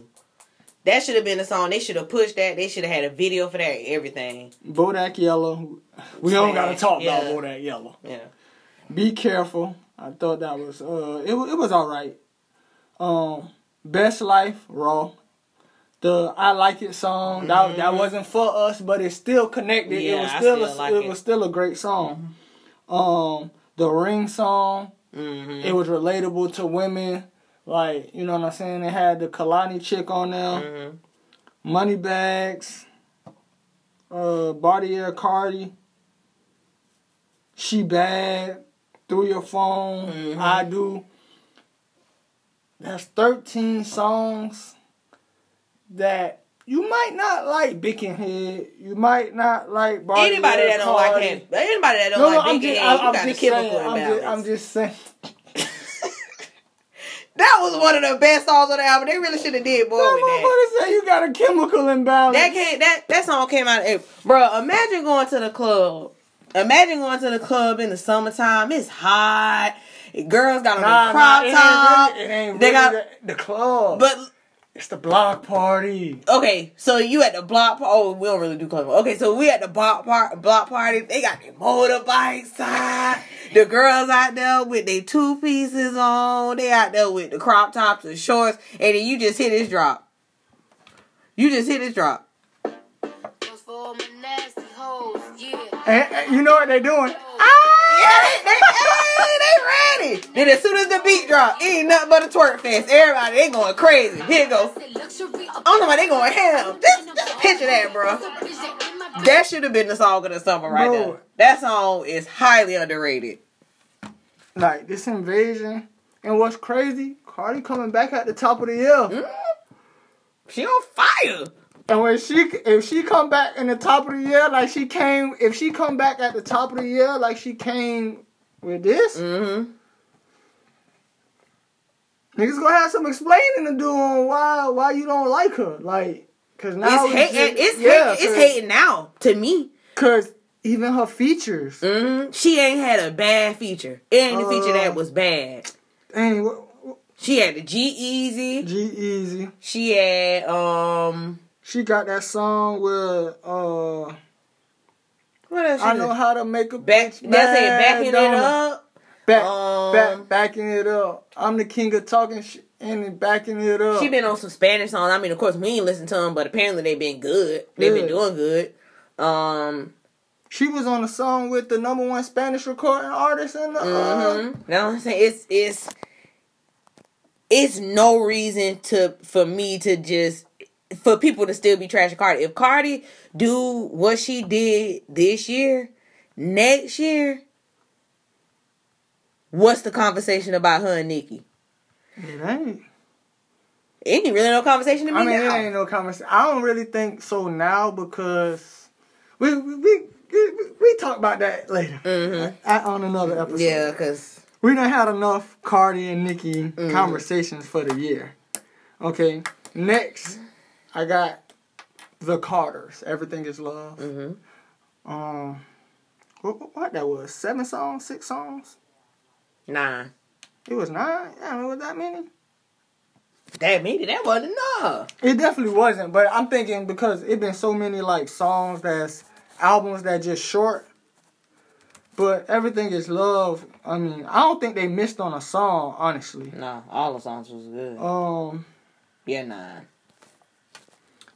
That should have been a song. They should have pushed that. They should have had a video for that. Everything. Bodak Yellow. We don't gotta talk yeah. about Bodak Yellow. Yeah. Be careful. I thought that was uh it it was all right. Um, best life raw the I like it song. Mm-hmm. That that wasn't for us, but it still connected. Yeah, it was still, still a, like it, it, was still a great song. Mm-hmm. Um, the ring song. Mm-hmm. It was relatable to women. Like you know what I'm saying. It had the Kehlani chick on there. Mm-hmm. Money bags. Uh, Bartier Cardi. She bad. Through your phone. Mm-hmm. I do. That's 13 songs that you might not like Bickenhead. You might not like Barney anybody that don't like him. Anybody that don't no, like no, Bickenhead, I'm just, I'm just saying, I'm just, I'm just saying. That was one of the best songs on the album. They really should have did more that with that. say you got a chemical imbalance. That came, that that song came out. Of, April. bro, imagine going to the club. Imagine going to the club in the summertime. It's hot. Girls got on nah, crop nah, top. It ain't really, it ain't really they got the, the club. But it's the block party. Okay, so you at the block? Party. Oh, we don't really do club. Okay, so we at the block part block party. They got their motorbikes out. The girls out there with their two pieces on. They out there with the crop tops and shorts, and then you just hit this drop. You just hit this drop. And, and you know what they're doing? Yeah, they, they, hey, they ready. Then as soon as the beat drop, ain't nothing but a twerk fest. Everybody, they going crazy. Here it go. I don't know why they going ham. Just, just picture that, bro. That should have been the song of the summer right bro. there. That song is highly underrated. Like this invasion, and what's crazy, Cardi coming back at the top of the year. Mm-hmm. She on fire. And when she if she come back in the top of the year like she came if she come back at the top of the year like she came with this, mm-hmm. niggas gonna have some explaining to do on why why you don't like her. Like, cause now It's hating. It's yeah, hating. It's hating now to me. Cause even her features, hmm She ain't had a bad feature. It ain't a feature Uh, that was bad. ain't what, She had the G-Eazy. G Easy. She had um. She got that song with uh What else? I did? know how to make a back. bitch That's it. Backing it up. Back, Um, back, backing it up. I'm the king of talking shit and backing it up. She been on some Spanish songs. I mean, of course, we ain't listen to them, but apparently they been good. They been doing good. Um. She was on a song with the number one Spanish recording artist in the. Uh, Mm-hmm. Know what I'm saying? It's it's it's no reason to for me to just for people to still be trashing Cardi. If Cardi do what she did this year, next year, what's the conversation about her and Nicki? it ain't. Ain't really no conversation to me I mean, it ain't no conversation. I don't really think so now because we we we, we, talk about that later Mhm. I- on another episode. Yeah, cause we done had enough Cardi and Nicki conversations for the year. Okay, next I got the Carters. Everything is love. mhm. Um, what, what that was? Seven songs, six songs. Nine. It was nine. Yeah, it was that many. that made that wasn't enough. It definitely wasn't, but I'm thinking because it been so many like songs that's albums that just short. But everything is love. I mean, I don't think they missed on a song, honestly. Nah, all the songs was good. Um, Yeah, nah.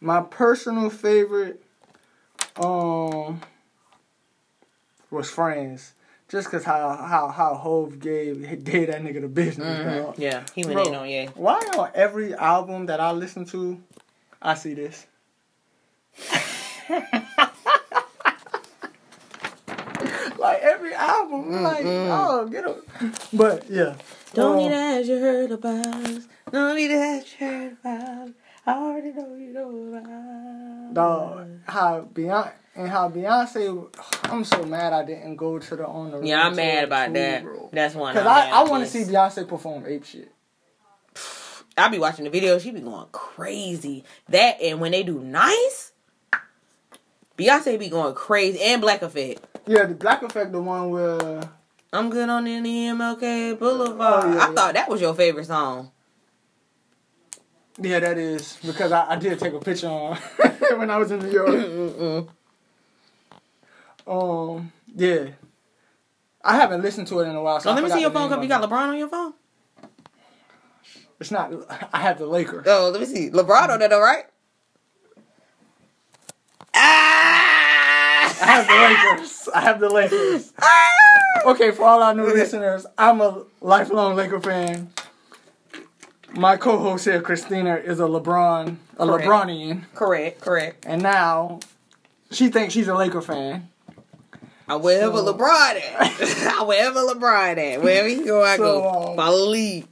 My personal favorite, um, was Friends. Just cause how how how Hove gave gave that nigga the business. Mhm. dog. Yeah, he went Bro, in on yeah. Why on every album that I listen to, I see this? like every album, like oh get a. But yeah, Don't um, need to ask you heard about us. Don't need to ask you heard about us. I already know you know about us. dog how Beyonce and how Beyonce. I'm so mad I didn't go to the on the. Yeah, I'm mad about too, that. bro. That's one. Cause I'm I, mad I want to see Beyonce perform ape shit. I be watching the video. She be going crazy. That and when they do nice, Beyonce be going crazy and Black Effect. Yeah, the Black Effect, the one where I'm good on the MLK oh, Boulevard. Oh, yeah, I yeah. thought that was your favorite song. Yeah, that is because I, I did take a picture on when I was in New York. Um, yeah. I haven't listened to it in a while. So Oh, let me see your phone. Cause you got. LeBron on your phone. It's not. I have the Lakers. Oh, let me see. LeBron on that, all right? I Ah! have the Lakers. I have the Lakers. Ah! Okay, for all our new listeners, I'm a lifelong Laker fan. My co-host here, Christina, is a LeBron, a Correct. LeBronian, Correct, correct. and now she thinks she's a Laker fan. I wherever So- LeBron at. I wherever LeBron at. Wherever he go, I So, go. um, Follow lead.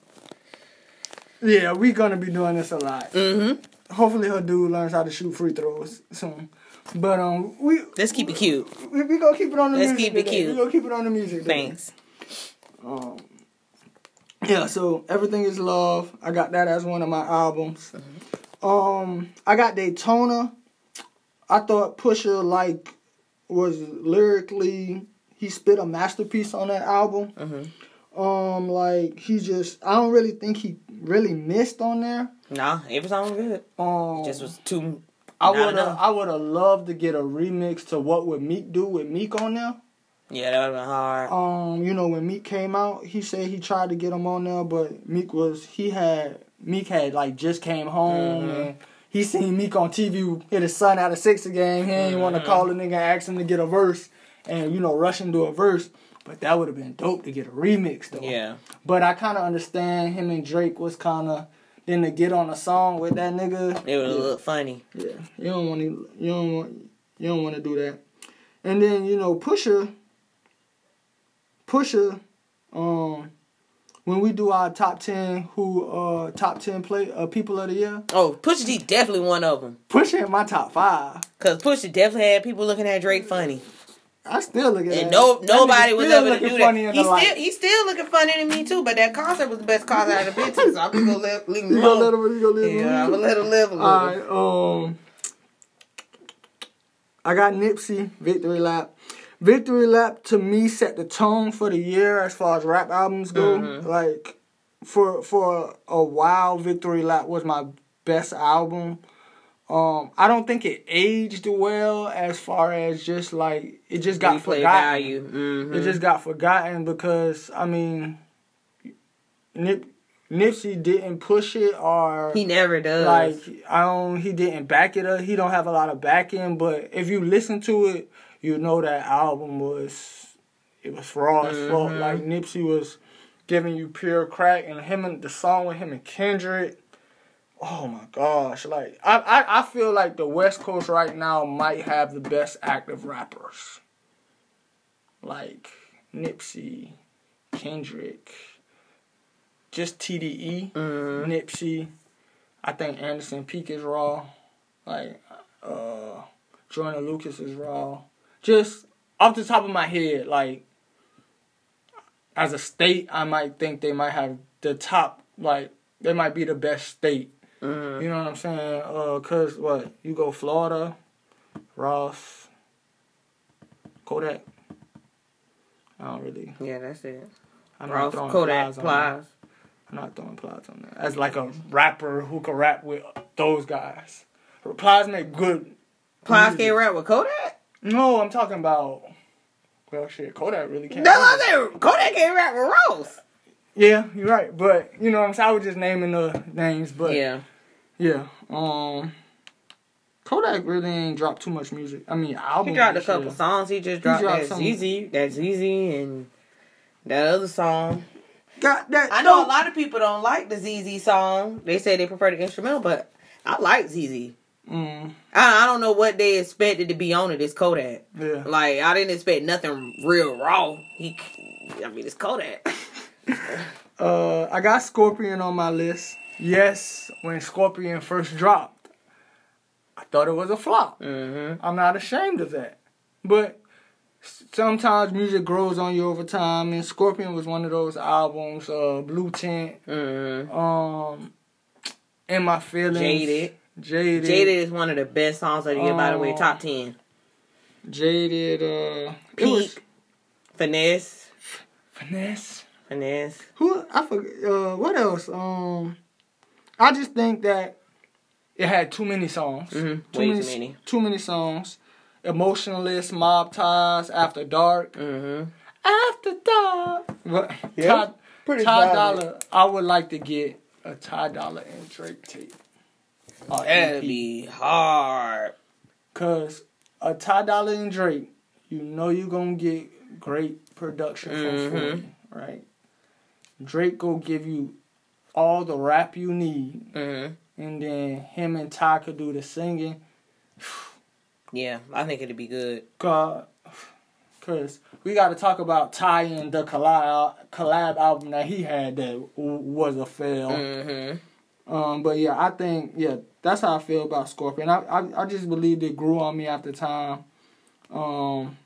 Yeah, we're gonna be doing this a lot. Mm-hmm. Hopefully, her dude learns how to shoot free throws soon. But um, we Let's keep it cute. we, we gonna keep it on the music. Let's keep it today. cute. We gonna keep it on the music. today. Thanks. Um, yeah, so everything is love. I got that as one of my albums. Um, I got Daytona. I thought Pusha like was lyrically he spit a masterpiece on that album. Mm-hmm. Um, like he just I don't really think he really missed on there. Nah, song was good. Um, Just was too. I would have. I would have loved to get a remix to what would Meek do with Meek on there. Yeah, that would have been hard. Um, you know, when Meek came out, he said he tried to get him on there, but Meek was he had Meek had like just came home Mhm. and he seen Meek on TV hit his son out of six game. He ain't want to call the nigga and ask him to get a verse and you know rush into a verse. But that would have been dope to get a remix though. Yeah. But I kind of understand him and Drake was kind of then to get on a song with that nigga. It would yeah. look funny. Yeah, you don't want to. You don't want. You don't want to do that. And then you know, Pusha. Pusha, um, when we do our top ten, who uh top ten play uh people of the year, Oh, Pusha T definitely one of them. Pusha in my top five. Cause Pusha definitely had people looking at Drake funny. I still look at And no That nobody was able to do funny that. in He's the light. still he's still looking funny to me too. But that concert was the best concert I've been to. So I'm gonna let leave him gonna let alone. him? You gonna let him? Yeah, I'm gonna let him live a little. All right. Um, I got Nipsey Victory Lap. Victory Lap to me set the tone for the year as far as rap albums go. Mhm. Like for for a while, Victory Lap was my best album. Um, I don't think it aged well as far as just like it just got Replay forgotten. value. Mhm. It just got forgotten because I mean, Nip Nipsey didn't push it or he never does. like I don't he didn't back it up. He don't have a lot of backing, but if you listen to it, you know that album was it was raw as fuck. Mhm. Like Nipsey was giving you pure crack and him and the song with him and Kendrick. Oh my gosh. Like I, I, I feel like the West Coast right now might have the best active rappers. Like Nipsey, Kendrick, just TDE. Mhm. Nipsey. I think Anderson .Paak is raw. Like, uh, Joyner Lucas is raw. Just off the top of my head, like, as a state, I might think they might have the top, like, they might be the best state. Mhm. You know what I'm saying? Uh, cause what you go Florida, Ross, Kodak. I don't really. Yeah, that's it. I'm not Ross, throwing Kodak, Plies. Plies. I'm not throwing Plies on that. As like a rapper who can rap with those guys. Plies make good. Plies music. can't rap with Kodak. No, I'm talking about. Well, shit, Kodak really can't. That's what I'm saying. Kodak can't rap with Rose. Yeah, you're right, but you know what I'm saying. I was just naming the names, but yeah. yeah. Um, Kodak really ain't dropped too much music. I mean, album. He dropped a couple year. songs. He just dropped, dropped that some- ZEZE, that ZEZE, and that other song. Got that? I know no. a lot of people don't like the ZEZE song. They say they prefer the instrumental, but I like ZEZE. Mm, I, I don't know what they expected to be on it. It's Kodak. yeah. Like I didn't expect nothing real raw. He, I mean, it's Kodak. Uh, I got Scorpion on my list. Yes, when Scorpion first dropped, I thought it was a flop. Mm-hmm. I'm not ashamed of that. But sometimes music grows on you over time, and Scorpion was one of those albums. Uh, Blue Tint, Mm-hmm. um, In My Feelings, Jaded. Jaded, Jaded is one of the best songs of the year. By the way, top ten. Jaded. Uh, it was Peak. Finesse. finesse. Finesse. Who I forget. Uh, what else? Um, I just think that it had too many songs. Mhm. Too Way many, too many. Too many songs. Emotionless, Mob Ties, After Dark. Mm-hmm. After Dark. But Yeah, Ty, pretty Ty. Dollar. I would like to get a Ty Dolla and Drake tape. Or That'd EP. be hard. Cause a Ty Dolla and Drake, you know you're gonna get great production from Mhm. 40, right? Drake go give you all the rap you need, Mm-hmm. and then him and Ty could do the singing. Yeah, I think it'd be good. God, cause we got to talk about Ty and the collab collab album that he had that w- was a fail. Mm-hmm. Um, but yeah, I think yeah, that's how I feel about Scorpion. I I, I just believe it grew on me after time. Um,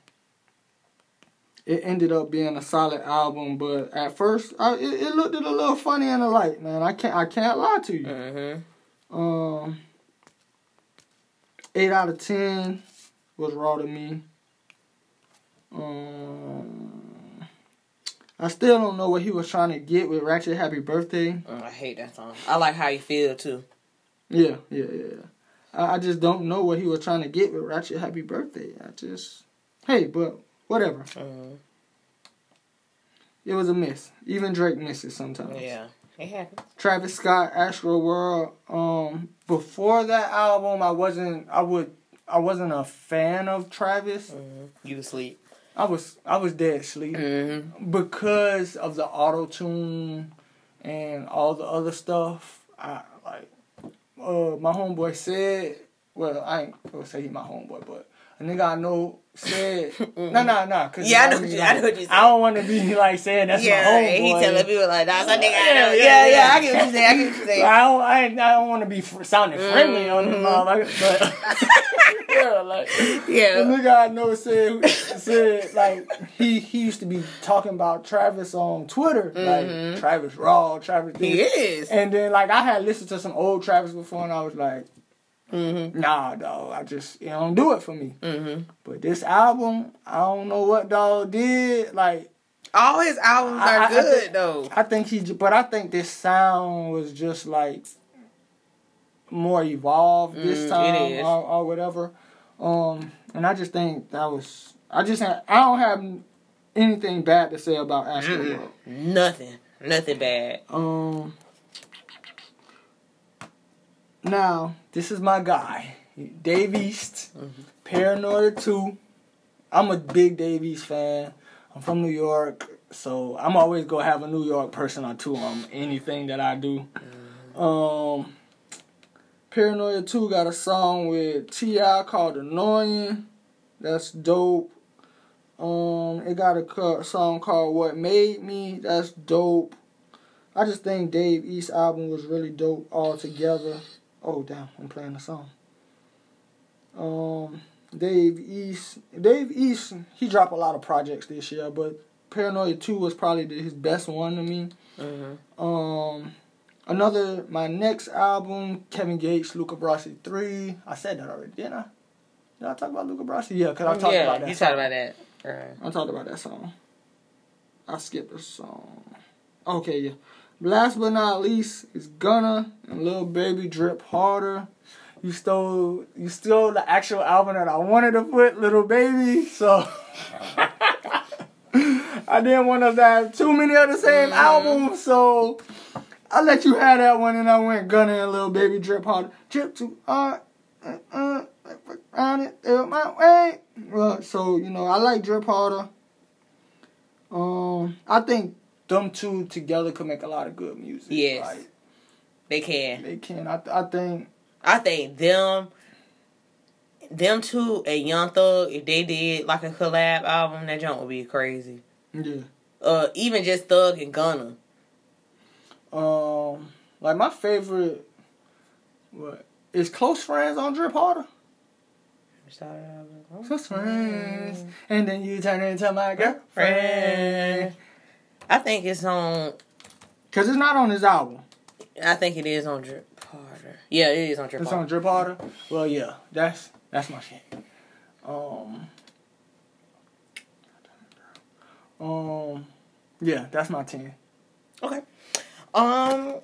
it ended up being a solid album, but at first, I, it, it looked a little funny in the light, man. I can't I can't lie to you. Mm-hmm. Um, eight out of ten was raw to me. Um, I still don't know what he was trying to get with Ratchet Happy Birthday. Mm, I hate that song. I like how you feel too. Yeah, yeah, yeah. I, I just don't know what he was trying to get with Ratchet Happy Birthday. I just, hey, but whatever. Mm-hmm. It was a miss. Even Drake misses sometimes. Yeah, it happens. Travis Scott, Astro World. Um, before that album, I wasn't. I would. I wasn't a fan of Travis. Mm-hmm. You to sleep. I was. I was dead asleep Mm-hmm. because of the auto tune and all the other stuff. I like. Uh, my homeboy said. Well, I ain't gonna say he my homeboy, but a nigga I know said. no, no, no. Cause Yeah, I know what you- I know what you said. I don't want to be like saying that's yeah, my and he telling people like that's So nigga, I Yeah, know. yeah, Yeah, yeah, yeah. I get what you saying. I get what you saying. I don't, I, I don't want to be fr- sounding friendly on the Mhm. motherfucker, but yeah, like the nigga I know said said like he he used to be talking about Travis on Twitter, like Travis Raw, Travis. Mm-hmm. He is. And then like I had listened to some old Travis before, and I was like, Mm-hmm. Nah, dog, I just it don't do it for me. Mm-hmm. But this album, I don't know what dog did. Like All his albums are I- I good think- though. I think he, j- but I think this sound was just like more evolved Mm, this it time is. or, or whatever. Um, and I just think that was. I just ha- I don't have anything bad to say about Astro World. Nothing. Nothing bad. Um. Now this is my guy, Dave East, Mm-hmm. Paranoia Two. I'm a big Dave East fan. I'm from New York, so I'm always gonna have a New York person or two on anything that I do. Mm-hmm. Um. Paranoia 2 got a song with T.I. called Annoying. That's dope. Um, it got a song called What Made Me. That's dope. I just think Dave East album was really dope altogether. Oh damn, I'm playing the song. Um, Dave East, Dave East, he dropped a lot of projects this year, but Paranoia 2 was probably his best one to me. Mm-hmm. Um, another my next album, Kevin Gates, Luca Brasi three. I said that already, didn't I? Did I talk about Luca Brasi? Yeah, cause I talked yeah, about that. you song. talked about that. Right. I talked about that song. I skipped a song. Okay, yeah. Last but not least is Gunna and Lil Baby Drip Harder. You stole you stole the actual album that I wanted to put, Little Baby. So I didn't want us to have too many of the same mm-hmm. albums, so I let you have that one, and I went Gunna and Lil Baby Drip Harder. Drip too hard, uh, uh, around it, my way. Well, so you know, I like Drip Harder. Um, I think them two together could make a lot of good music. Yes. Like, They can. they can. I, I think. I think them, them two and Young Thug, if they did like a collab album, that junk would be crazy. Yeah. Uh, even just Thug and Gunna. Um, like my favorite. What is Close Friends on Drip Harder? Close friends, and then you turn into my girlfriend. I think it's on. Cause it's not on his album. I think it is on Drip Harder. Yeah, it is on Drip It's on Harder. Drip Harder. Well, yeah, that's that's my shit. Um, um, yeah, that's my ten. Okay. Um.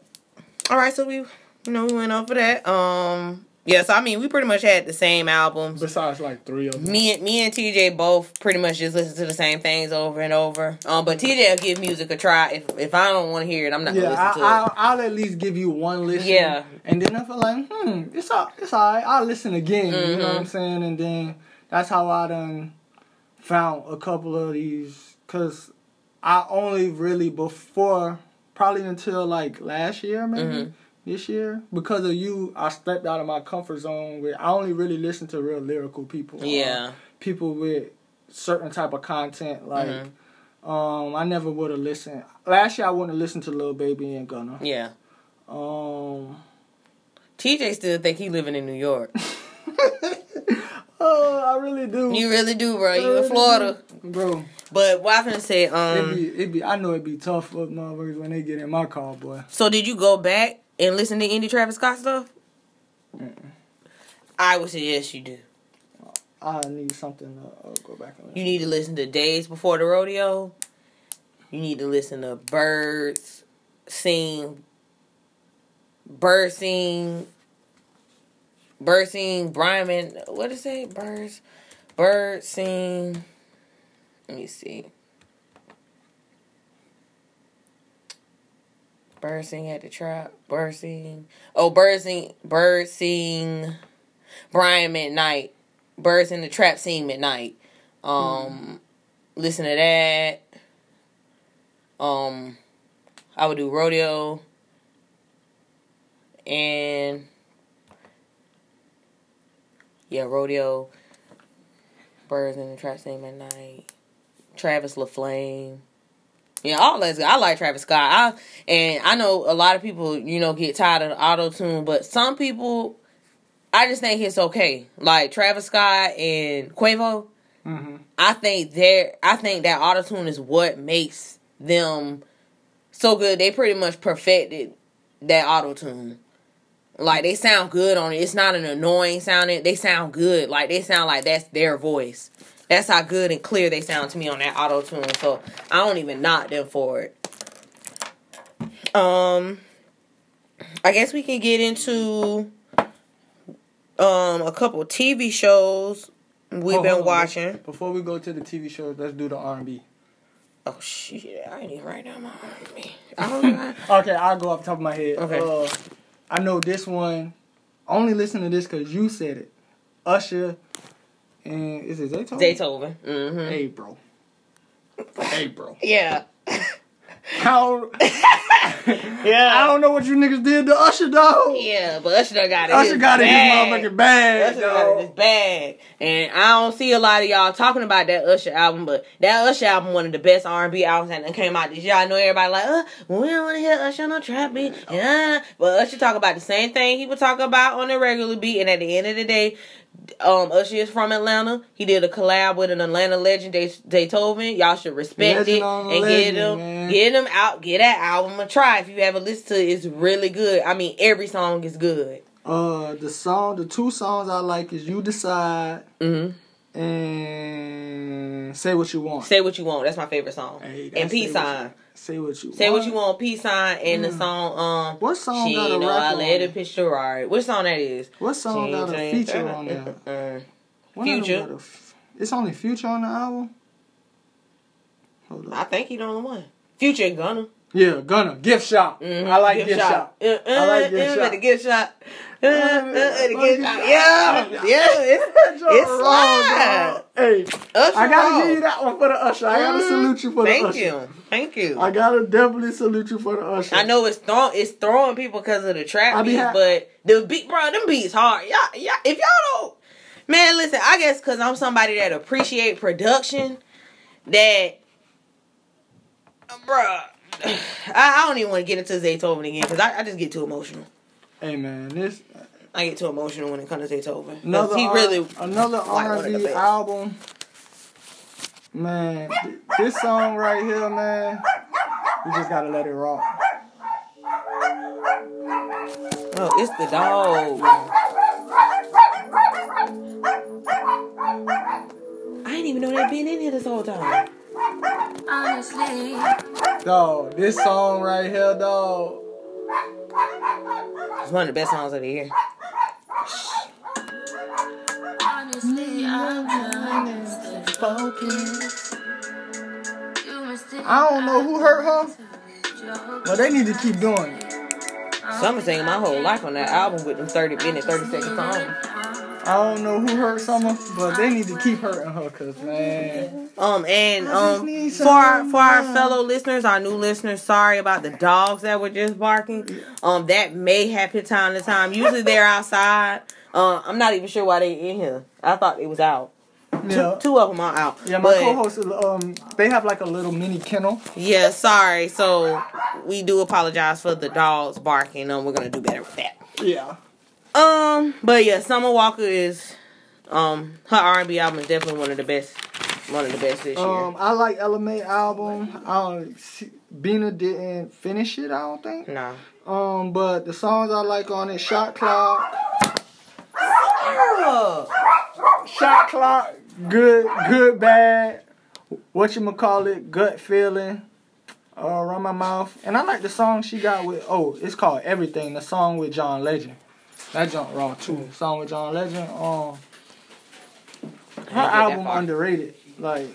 All right. So we, you know, we went over that. Um. Yeah. So I mean, we pretty much had the same albums. Besides, like three of them. Me and me and TJ both pretty much just listen to the same things over and over. Um, but TJ will give music a try. If if I don't want to hear it, I'm not Yeah, gonna I, listen to I, it. I'll at least give you one listen. Yeah. And then I feel like, hmm, it's all, it's alright. I'll listen again. You know what I'm Mhm. saying? And then that's how I done found a couple of these. Cause I only really before probably until like last year maybe Mhm. this year because of you I stepped out of my comfort zone where I only really listen to real lyrical people. Yeah. people with certain type of content like. Mhm. Um, I never would have listened. Last year, I wouldn't have listened to Lil Baby and Gunna. Yeah. Um, TJ still think he living in New York. oh, I really do, You really do, bro. You in Florida. bro. But what I finna say, It um. be, it be. I know it be tough for motherfuckers when they get in my car, boy. So did you go back and listen to any Travis Scott stuff? I would suggest you do. I need something to uh, go back and listen. You need to listen to Days Before the Rodeo. You need to listen to Birds Sing. Birds Sing. Birds Sing. Brian. What did it say? Birds. Birds Sing. Let me see. Bird sing at the trap. Bird sing. Oh, bird sing. Bird sing. Brian McKnight. Birds in the trap sing McKnight. Um, listen to that. Um, I would do rodeo. And yeah, rodeo. Birds in the trap sing McKnight. Travis LaFlame. Yeah, all that's good. I like Travis Scott. I and I know a lot of people, you know, get tired of the auto tune, but some people I just think it's okay. Like Travis Scott and Quavo, hmm I think they're I think that auto tune is what makes them so good. They pretty much perfected that auto tune. Like they sound good on it. It's not an annoying sounding. They sound good. Like they sound like that's their voice. That's how good and clear they sound to me on that auto tune. So I don't even knock them for it. Um, I guess we can get into um a couple TV shows we've been on. watching. Before we go to the TV shows, let's do the R&B. Oh shit! I ain't even write down my R&B. I don't. Okay, I'll go off the top of my head. Okay. Uh, I know this one. Only listen to this because you said it. Usher and is it Zaytoven? Zaytoven. Mm-hmm. Hey, bro. Hey, bro. Yeah. How Yeah. I don't know what you niggas did to Usher, though. Yeah, but Usher done got it. Usher his got it bag. his motherfucking bag, Usher got it in his bag, and I don't see a lot of y'all talking about that Usher album, but that Usher album one of the best R and B albums that came out this year. I know everybody like, uh, well, we don't want to hear Usher no trap beat, yeah. But Usher talk about the same thing he would talk about on a regular beat, and at the end of the day, um, Usher is from Atlanta. He did a collab with an Atlanta legend, Day- Daytoven. Y'all should respect Legend it and legend, get him, man. get him out, get that album a try. If you ever listen to it, it's really good. I mean, every song is good. Uh, the song, the two songs I like is "You Decide" Mm-hmm. And "Say What You Want." Say what you want. That's my favorite song. Hey, and peace sign. Say what you Say want. what you want. Peace sign and the Mm. song. Um, What song she got a know I let it? picture right. What song that is? What song She got a feature on there? Uh, of Future. It's only Future on the album. Hold I up. think he the only one. Future and Gunna. Yeah, Gunna. Gift shop. Mhm. I like gift, shop. Uh, uh, I like gift uh, shop. The gift shop. Uh, uh, uh, the Uh, gift shop. Yeah, yeah. It's, it's wrong, Hey, Usher I gotta give you that one for the Usher. I gotta Mhm. salute you for the Thank Usher. Thank you. Thank you. I gotta definitely salute you for the Usher. I know it's throwing it's throwing people because of the trap beats, ha- but the beat, bro, them beats hard. Y'all, y'all, if y'all don't, man, listen. I guess because I'm somebody that appreciate production, that, bro, I, I don't even want to get into Zaytoven again because I, I just get too emotional. Hey man, this I get too emotional when it comes to Zaytoven. another he R- really another like one of the R&B album. Man, this song right here, man, we just gotta let it rock. Oh, it's the dog. I didn't even know they'd been in here this whole time. Honestly, Dog, this song right here, dog. It's one of the best songs of the year. honestly, I'm just Focus. I don't know who hurt her, but they need to keep doing it. Summer sang my whole life on that album with them 30 minute, 30 second songs. I don't know who hurt Summer, but they need to keep hurting her, cause man, Um and um for our for our fellow listeners, our new listeners, sorry about the dogs that were just barking. Um that may happen time to time. Usually they're outside. Uh, I'm not even sure why they in here. I thought it was out. yeah, Two, two of them are out. yeah. My But- co-host, um, they have like a little mini kennel. Yeah, sorry. So we do apologize for the dogs barking. Um, we're gonna do better with that. Yeah. Um, but yeah, Summer Walker is um her R and B album is definitely one of the best, one of the best this year. Um, I like Ella Mai album. I don't. see- Bina didn't finish it. I don't think. Nah. Um, but the songs I like on it, Shot Clock, Shot Clock, good, good, bad. What you call it? Gut feeling. Uh, around my mouth, and I like the song she got with. Oh, it's called Everything. The song with John Legend. That jump raw too. Song with John Legend. Um, her album underrated. Like,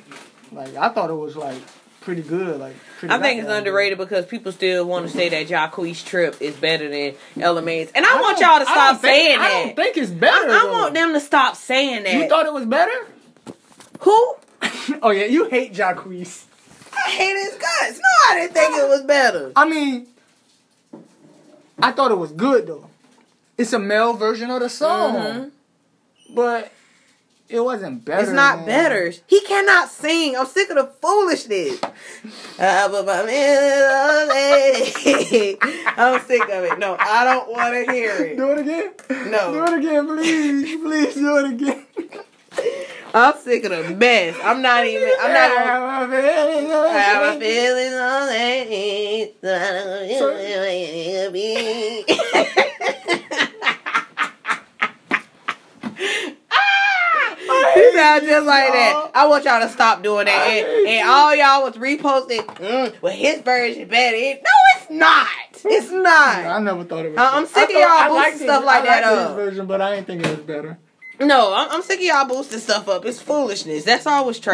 like I thought it was like pretty good. Like, pretty I think it's underrated because people still want to say that Jacquees Trip is better than Ella Mai's, and I, good. want y'all to stop don't think- saying I that. don't think it's better. I, I want them to stop saying that. You thought it was better? Who? oh yeah, you hate Jacquees. I hate his guts. No, I didn't think it was better. I mean, I thought it was good though. It's a male version of the song, Mhm. but it wasn't better. It's not than- better. He cannot sing. I'm sick of the foolishness. Man, I'm sick of it. No, I don't want to hear it. Do it again. No. Do it again, please. Please do it again. I'm sick of the mess. I'm not even. I'm not. Have a feeling on You sound just like that. I want y'all to stop doing that. And, and all y'all was reposting. Mm, well, his version better. It- No, it's not. It's not. I never thought of it was. I'm sick of y'all I boosting stuff like I that up. His version, but I didn't think it was better. No, I'm, I'm sick of y'all boosting stuff up. It's foolishness. That's always trash.